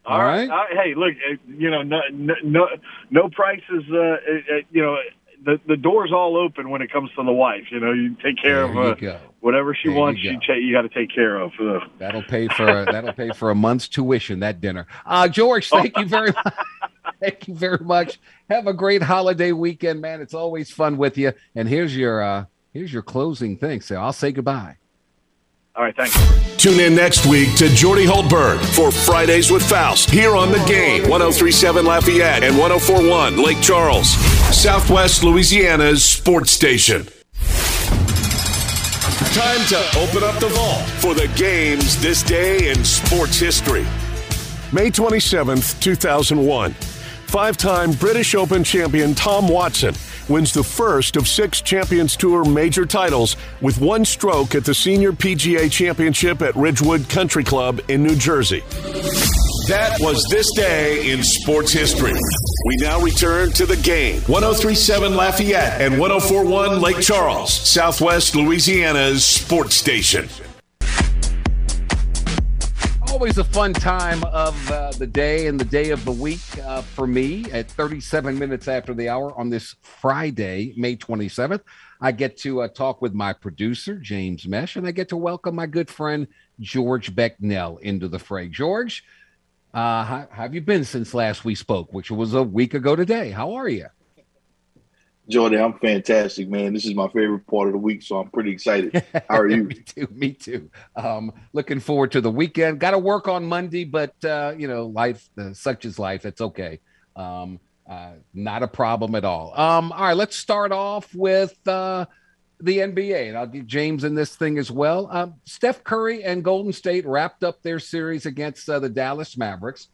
All right. All right. Hey, look, uh, you know, no, no, no, prices. Uh, uh, uh, you know, the the door's all open when it comes to the wife. You know, you take care There of you uh, whatever she There you wants. go. You ta- you got to take care of. Uh, That'll pay for that'll pay for a month's tuition. That dinner. Uh, George, thank you very much. Thank you very much. Have a great holiday weekend, man. It's always fun with you. And here's your uh, here's your closing thing. So I'll say goodbye. all right, thanks. Tune in next week to Jordy Hultberg for Fridays with Faust here on the game 1037 Lafayette and 1041 Lake Charles, Southwest Louisiana's sports station. Time to open up the vault for the games this day in sports history. May 27th, 2001. Five time British Open champion Tom Watson wins the first of six Champions Tour major titles with one stroke at the Senior PGA Championship at Ridgewood Country Club in New Jersey. That was this day in sports history. We now return to the game. 1037 Lafayette and 1041 Lake Charles, Southwest Louisiana's sports station. Always a fun time of uh, the day and the day of the week uh, for me at 37 minutes after the hour on this Friday, May 27th. I get to uh, talk with my producer, James Mesh, and I get to welcome my good friend, George Becknell, into the fray. George, uh, how, have you been since last we spoke, which was a week ago today? How are you? Jordan, I'm fantastic, man. This is my favorite part of the week, so I'm pretty excited. How are you? me too. Me too. Um, looking forward to the weekend. Got to work on Monday, but uh, you know, life, uh, such is life. It's okay. Um, uh, not a problem at all. Um, all right, let's start off with uh, the NBA, and I'll get James in this thing as well. Um, Steph Curry and Golden State wrapped up their series against uh, the Dallas Mavericks.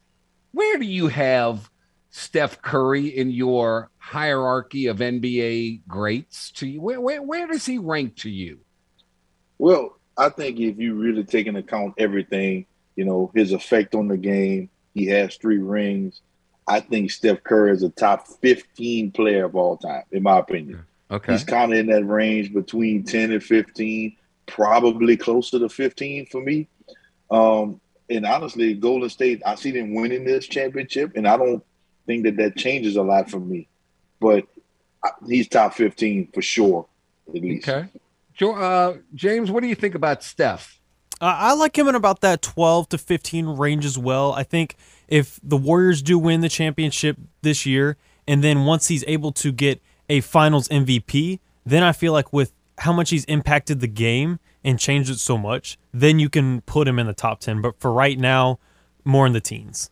Where do you have Steph Curry in your hierarchy of NBA greats to you? Where, where, where does he rank to you? Well, I think if you really take into account everything, you know, his effect on the game, he has three rings. I think Steph Curry is a top 15 player of all time, in my opinion. Okay. He's kind of in that range between 10 and 15, probably closer to 15 for me. Um, and honestly, Golden State, I see them winning this championship, and I don't think that that changes a lot for me. But he's top 15 for sure, at least. Okay. Jo- uh, James, what do you think about Steph? Uh, I like him in about that 12 to 15 range as well. I think if the Warriors do win the championship this year, and then once he's able to get a finals MVP, then I feel like with how much he's impacted the game and changed it so much, then you can put him in the top 10. But for right now, more in the teens.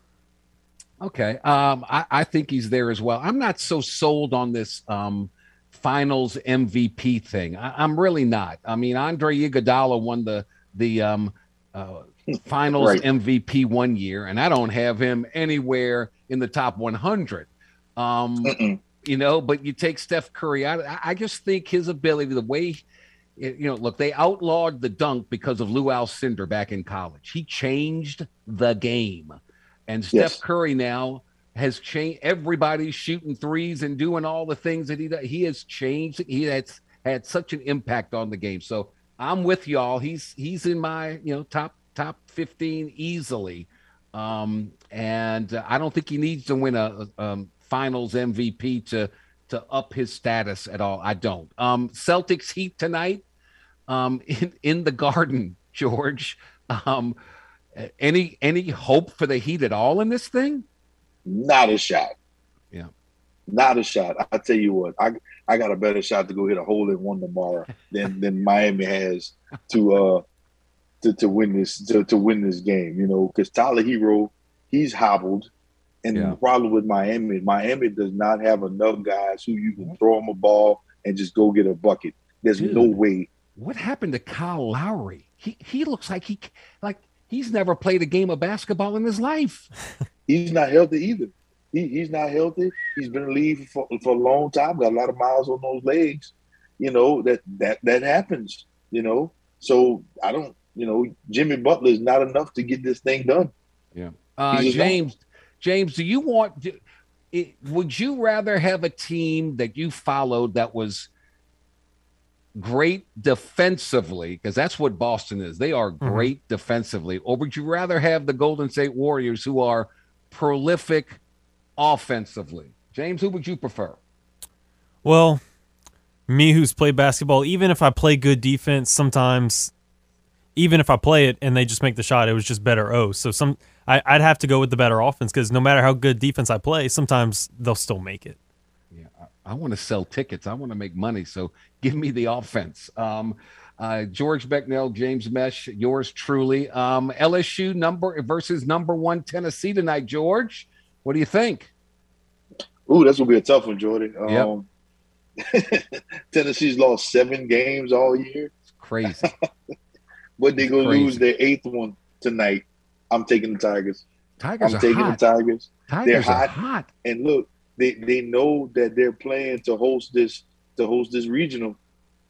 Okay. Um, I, I think he's there as well. I'm not so sold on this um, finals MVP thing. I, I'm really not. I mean, Andre Iguodala won the the um, uh, finals Right. MVP one year, and I don't have him anywhere in the top 100. Um, you know, but you take Steph Curry out. I, I just think his ability, the way, you know, look, they outlawed the dunk because of Lou Alcindor back in college. He changed the game. And Steph Yes. Curry now has changed. Everybody's shooting threes and doing all the things that he does. He has changed. He has had such an impact on the game. So I'm with y'all. He's he's in my you know top top 15 easily. Um, and uh, I don't think he needs to win a, a, um, Finals MVP to to up his status at all. I don't. Um, Celtics Heat tonight um, in in the Garden, George. Um, any any hope for the Heat at all in this thing? Not a shot. Yeah. Not a shot. I tell you what, I I got a better shot to go hit a hole in one tomorrow than than Miami has to uh to, to win this to, to win this game. You know, because Tyler Herro, he's hobbled, and Yeah. the problem with Miami, Miami does not have enough guys who you can throw them a ball and just go get a bucket. There's no way. What happened to Kyle Lowry? He he looks like he like he's never played a game of basketball in his life. He's not healthy either. He, he's not healthy. He's been in the league for, for a long time. Got a lot of miles on those legs. You know that that that happens. You know, so I don't. You know, Jimmy Butler is not enough to get this thing done. Yeah. Uh, He's just not. James, James, do you want? do- it, would you rather have a team that you followed that was great defensively, because that's what Boston is. They are mm-hmm. great defensively, or would you rather have the Golden State Warriors, who are prolific offensively? James, who would you prefer? Well, me who's played basketball, even if I play good defense, sometimes, even if I play it and they just make the shot, it was just better oh. So some, I, I'd have to go with the better offense because no matter how good defense I play, sometimes they'll still make it. Yeah. I want to sell tickets. I want to make money. So give me the offense. Um, uh, George Becknell, James Mesh, yours truly. Um, LSU number versus number one Tennessee tonight. George, what do you think? Ooh, that's gonna be a tough one, Jordan. Yep. Um, Tennessee's lost seven games all year, It's crazy. but they're gonna Crazy. lose their eighth one tonight. I'm taking the Tigers. Tigers I'm are taking hot. the Tigers. Tigers they're are hot. hot. And look, they they know that they're playing to host this to host this regional.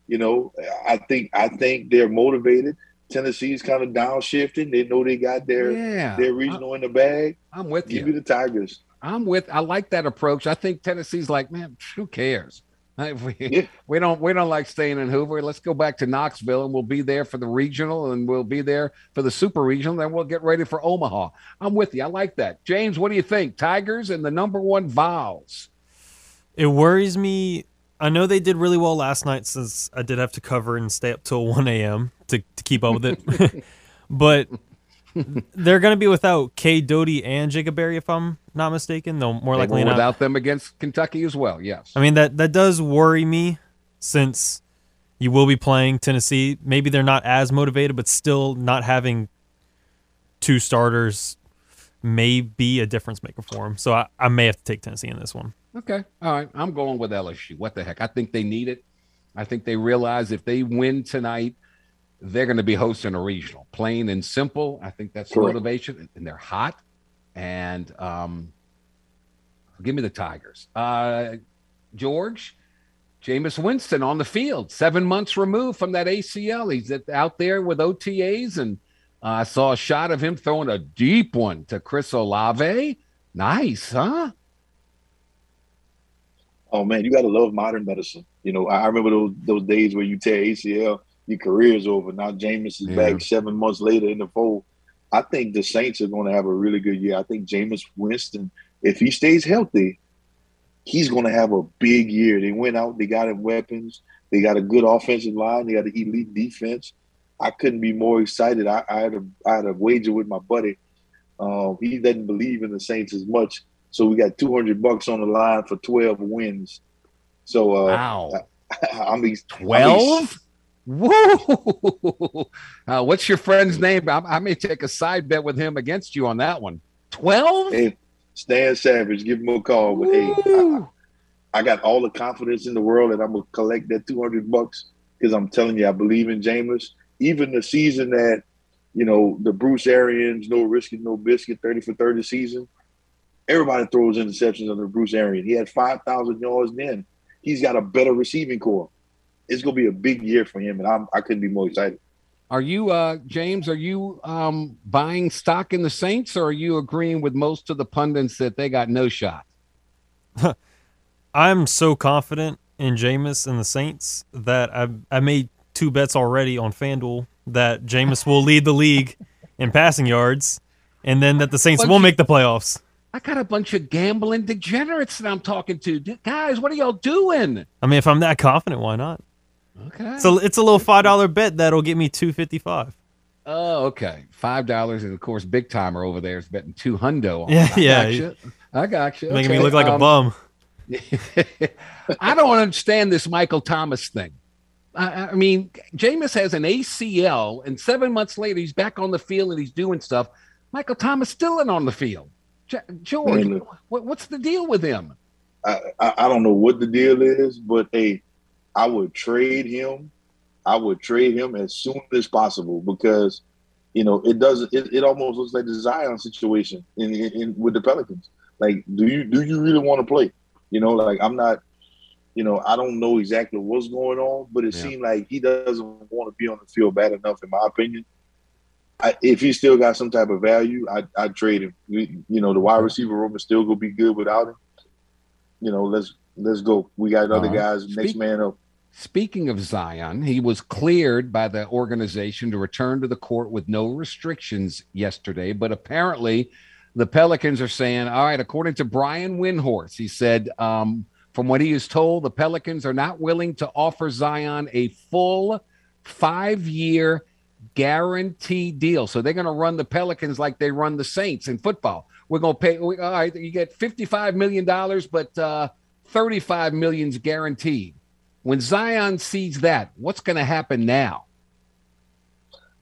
You know, I think I think they're motivated. Tennessee's kind of downshifting. They know they got their Yeah. their regional in the bag. I'm with Give you. me the Tigers. I'm with. I like that approach. I think Tennessee's like, man, who cares? we, we don't we don't like staying in Hoover. Let's go back to Knoxville, and we'll be there for the regional, and we'll be there for the super regional. Then we'll get ready for Omaha. I'm with you. I like that, James. What do you think? Tigers and the number one Vols. It worries me. I know they did really well last night, since I did have to cover and stay up till 1 a.m. to to keep up with it. but they're going to be without Cade Doughty and Jacob Berry, if I'm not mistaken. Though more They likely not. without them against Kentucky as well. Yes. I mean that that does worry me since you will be playing Tennessee. Maybe they're not as motivated, but still not having two starters may be a difference maker for him. So I, I may have to take Tennessee in this one. Okay. All right. I'm going with LSU. What the heck? I think they need it. I think they realize if they win tonight, they're going to be hosting a regional. Plain and simple. I think that's the Correct. motivation. And they're hot. And um, give me the Tigers. Uh, George, Jameis Winston on the field, seven months removed from that ACL. He's out there with OTAs. And uh, I saw a shot of him throwing a deep one to Chris Olave. Nice, huh? Oh man, you gotta love modern medicine. You know, I I remember those those days where you tear ACL, your career's over. Now Jameis is Yeah. back seven months later in the fold. I think the Saints are going to have a really good year. I think Jameis Winston, if he stays healthy, he's going to have a big year. They went out, they got him weapons, they got a good offensive line, they got an elite defense. I couldn't be more excited. I, I had a I had a wager with my buddy. Um, he doesn't believe in the Saints as much, so we got two hundred bucks on the line for twelve wins. So uh, Wow. I mean, 12? Whoa! Uh, what's your friend's name? I, I may take a side bet with him against you on that one. 12? Hey, Stan Savage, give him a call. But hey, I, I got all the confidence in the world that I'm gonna collect that 200 bucks because I'm telling you, I believe in Jameis. Even the season that, you know, the Bruce Arians, no risk and no biscuit, 30 for 30 season. Everybody throws interceptions under Bruce Arians. He had 5,000 yards then. He's got a better receiving corps. It's gonna be a big year for him, and I'm I couldn't be more excited. Are you, uh, James, are you um, buying stock in the Saints or are you agreeing with most of the pundits that they got no shot? I'm so confident in Jameis and the Saints that I I made two bets already on FanDuel that Jameis will lead the league in passing yards, and then that the Saints will make the playoffs. I got a bunch of gambling degenerates that I'm talking to. Guys, what are y'all doing? I mean, if I'm that confident, why not? Okay. So it's a little five dollar bet that'll get me two fifty five. Oh, okay. Five dollars, and of course, big timer over there is betting two hundo. On Yeah. I yeah. Gotcha. I got you. Making me look like a um, bum. I don't understand this Michael Thomas thing. I, I mean, Jameis has an ACL, and seven months later, he's back on the field and he's doing stuff. Michael Thomas still isn't on the field. J- George, Man, what, what's the deal with him? I, I, I don't know what the deal is, but hey, I would trade him. I would trade him as soon as possible because, you know, it doesn't. It, it almost looks like the Zion situation in, in, in with the Pelicans. Like, do you do you really want to play? You know, like I'm not. You know, I don't know exactly what's going on, but it Yeah. seemed like he doesn't want to be on the field bad enough, in my opinion. I, if he still got some type of value, I I'd trade him. You, you know, the wide receiver room is still gonna be good without him. You know, let's let's go. We got other Uh-huh. guys. Next man up. Speaking of Zion, he was cleared by the organization to return to the court with no restrictions yesterday. But apparently, the Pelicans are saying, all right, according to Brian Windhorst, he said, um, from what he is told, the Pelicans are not willing to offer Zion a full five year guaranteed deal. So they're going to run the Pelicans like they run the Saints in football. We're going to pay, we, all right, you get $55 million, but uh, 35 million's guaranteed. When Zion sees that, what's going to happen now?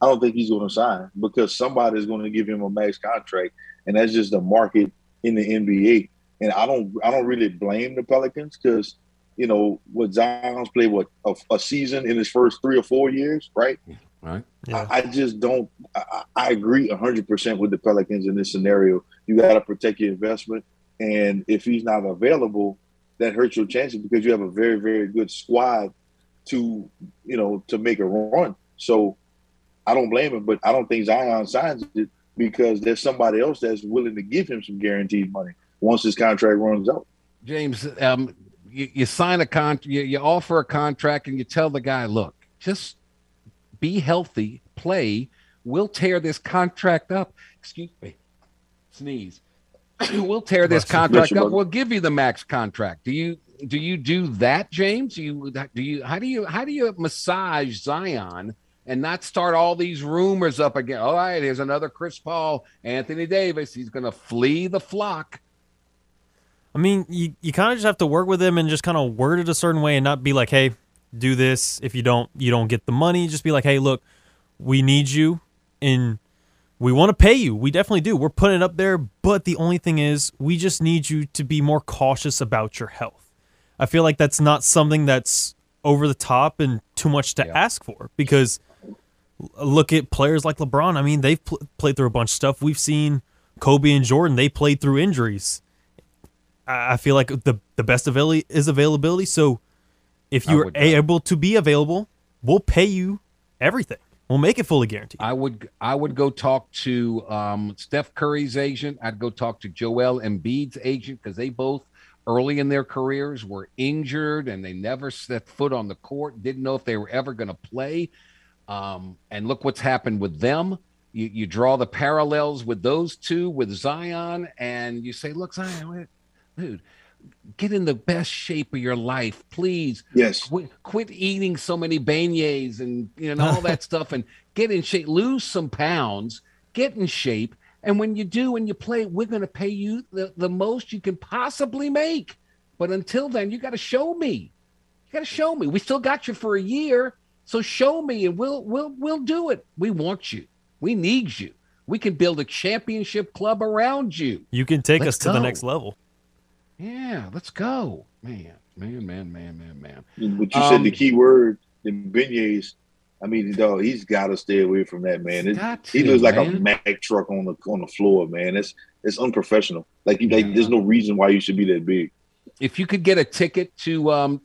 I don't think he's going to sign because somebody's going to give him a max contract, and that's just the market in the NBA. And I don't, I don't really blame the Pelicans because you know what Zion's played what a, a season in his first three or four years, right? Right. I, I just don't. I, I I agree hundred percent with the Pelicans in this scenario. You got to protect your investment, and if he's not available, that hurts your chances because you have a very, very good squad to, you know, to make a run. So I don't blame him, but I don't think Zion signs it because there's somebody else that's willing to give him some guaranteed money once his contract runs out. James, um, you, you sign a con, you, you offer a contract, and you tell the guy, look, just be healthy, play. We'll tear this contract up. Excuse me, sneeze. we'll tear this contract up. We'll give you the max contract. Do you do you do that, James? Do you do you how do you how do you massage Zion and not start all these rumors up again? All right, here's another Chris Paul, Anthony Davis. He's going to flee the flock. I mean, you, you kind of just have to work with them and just kind of word it a certain way and not be like, hey, do this. If you don't, you don't get the money. Just be like, hey, look, we need you and we want to pay you. We definitely do. We're putting it up there. But the only thing is, we just need you to be more cautious about your health. I feel like that's not something that's over the top and too much to ask for because look at players like LeBron. I mean, they've pl- played through a bunch of stuff. We've seen Kobe and Jordan, they played through injuries. I feel like the the best availability is availability. So if you're able to be available, we'll pay you everything. We'll make it fully guaranteed. I would I would go talk to um, Steph Curry's agent. I'd go talk to Joel Embiid's agent because they both early in their careers were injured and they never set foot on the court. Didn't know if they were ever going to play. Um, and look what's happened with them. You, you draw the parallels with those two with Zion, and you say, "Look, Zion, dude, get in the best shape of your life, please. Yes. Quit, quit eating so many beignets and you know all that stuff, and get in shape. Lose some pounds. Get in shape. And when you do and you play, we're going to pay you the, the most you can possibly make. But until then, you got to show me. You got to show me. We still got you for a year, so show me, and we'll we'll we'll do it. We want you. We need you. We can build a championship club around you. You can take Let's us to the next level. Yeah, let's go, man, man, man, man, man, man. But you said the Um, key word, the beignets. I mean, dog, he's got to stay away from that, man. It- got he looks like a man. Mack truck on the on the floor, man. It's it's unprofessional. Like, you, like there's no reason why you should be that big. If you could get a ticket to um,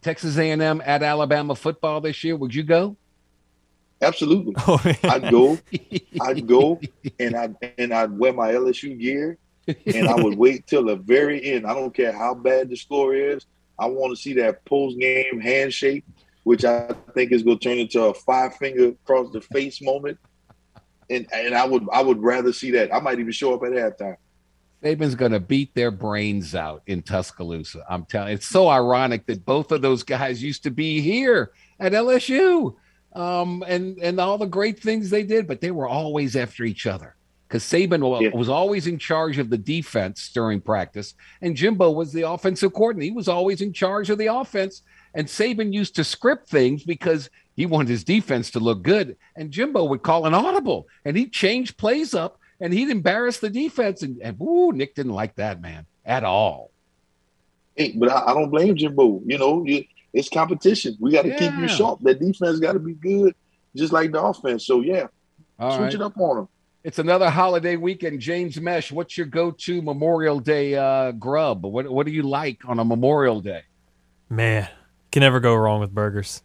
Texas A&M at Alabama football this year, would you go? Absolutely, Oh, I'd go, I'd go, and I and I'd wear my LSU gear, and I would wait till the very end. I don't care how bad the score is. I want to see that post game handshake, which I think is going to turn into a five finger across the face moment. And and I would I would rather see that. I might even show up at halftime. Saban's going to beat their brains out in Tuscaloosa. I'm telling. It's so ironic that both of those guys used to be here at LSU, um, and and all the great things they did, but they were always after each other. Because Saban Yeah. was always in charge of the defense during practice, and Jimbo was the offensive coordinator. He was always in charge of the offense, and Saban used to script things because he wanted his defense to look good. And Jimbo would call an audible, and he'd change plays up, and he'd embarrass the defense. And, and woo, Nick didn't like that man at all. Hey, but I, I don't blame Jimbo. You know, you, it's competition. We got to keep you sharp. That defense got to be good, just like the offense. So yeah, All switch right. it up on them. It's another holiday weekend. James Mesh, what's your go-to Memorial Day uh, grub? What What do you like on a Memorial Day? Man, can never go wrong with burgers.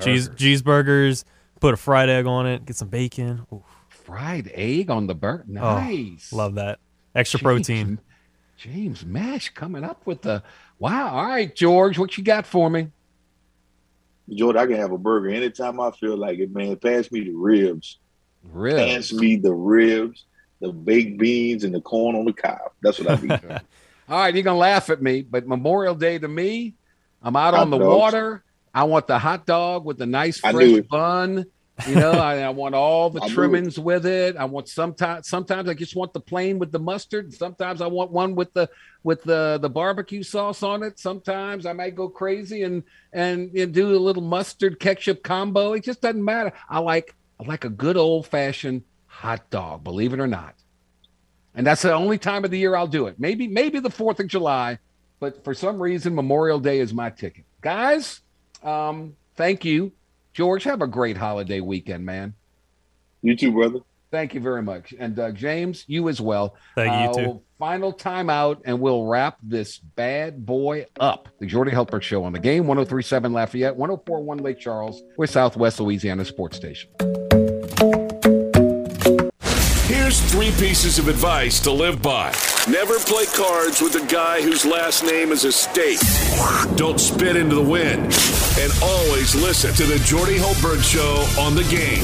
Cheese cheeseburgers, put a fried egg on it, get some bacon. Ooh, Fried egg on the burger. Nice. Oh, love that. Extra James- protein. James Mesh coming up with the wow. All right, George, what you got for me? George, I can have a burger anytime I feel like it, man. Pass me the ribs. Ribs. Pass me the ribs, the baked beans, and the corn on the cob. That's what I need. All right, you're gonna laugh at me, but Memorial Day to me, I'm out Hot on the dogs. water. I want the hot dog with the nice fresh bun. You know, I, I want all the I knew it. trimmings with it. I want sometimes sometimes I just want the plain with the mustard. Sometimes I want one with the with the the barbecue sauce on it. Sometimes I might go crazy and and, and do a little mustard ketchup combo. It just doesn't matter. I like I like a good old fashioned hot dog, believe it or not. And that's the only time of the year I'll do it. Maybe maybe the 4th of July, but for some reason Memorial Day is my ticket. Guys, um thank you. George, have a great holiday weekend, man. You too, brother. Thank you very much. And uh, James, you as well. Thank you, Uh, too. Final timeout, and we'll wrap this bad boy up. The Jordy Helper Show on the game 1037 Lafayette, 1041 Lake Charles. We're Southwest Louisiana Sports Station. Here's three pieces of advice to live by. Never play cards with a guy whose last name is a state. Don't spit into the wind. And always listen to the Jordy Hultberg Show on the game.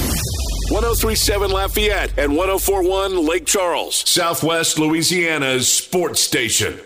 1037 Lafayette and 1041 Lake Charles, Southwest Louisiana's sports station.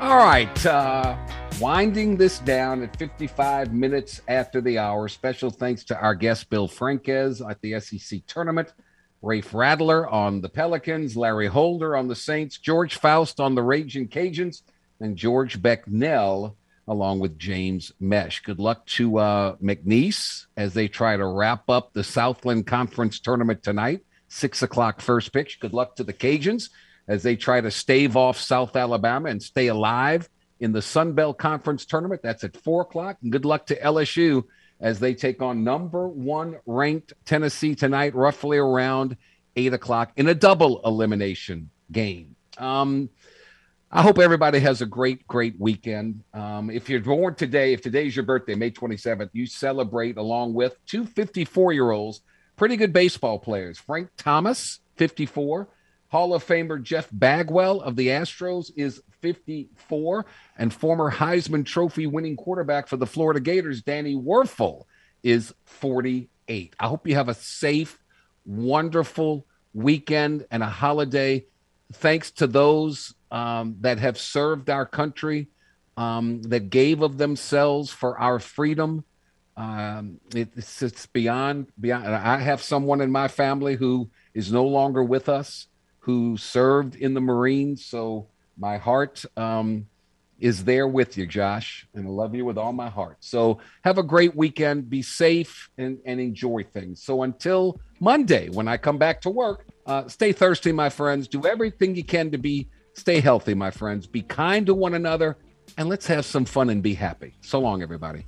All right. Uh, winding this down at 55 minutes after the hour. Special thanks to our guest, Bill Franques, at the SEC tournament. Rafe Radler on the Pelicans, Larry Holder on the Saints, George Faust on the Raging Cajuns, and George Becknell along with James Mesh. Good luck to uh, McNeese as they try to wrap up the Southland Conference tournament tonight. Six o'clock first pitch. Good luck to the Cajuns as they try to stave off South Alabama and stay alive in the Sun Belt Conference tournament. That's at four o'clock. And good luck to LSU as they take on number one ranked Tennessee tonight, roughly around eight o'clock in a double elimination game. Um, I hope everybody has a great, great weekend. Um, if you're born today, if today's your birthday, May 27th, you celebrate along with two 54 year olds, pretty good baseball players. Frank Thomas, 54. Hall of Famer Jeff Bagwell of the Astros is 54. And former Heisman Trophy winning quarterback for the Florida Gators, Danny Wuerffel, is 48. I hope you have a safe, wonderful weekend and a holiday. Thanks to those um, that have served our country, um, that gave of themselves for our freedom. Um, it's, it's beyond beyond. I have someone in my family who is no longer with us, who served in the Marines. So my heart um, is there with you, Josh, and I love you with all my heart. So have a great weekend. Be safe and, and enjoy things. So until Monday, when I come back to work, uh, stay thirsty, my friends. Do everything you can to be stay healthy, my friends. Be kind to one another, and let's have some fun and be happy. So long, everybody.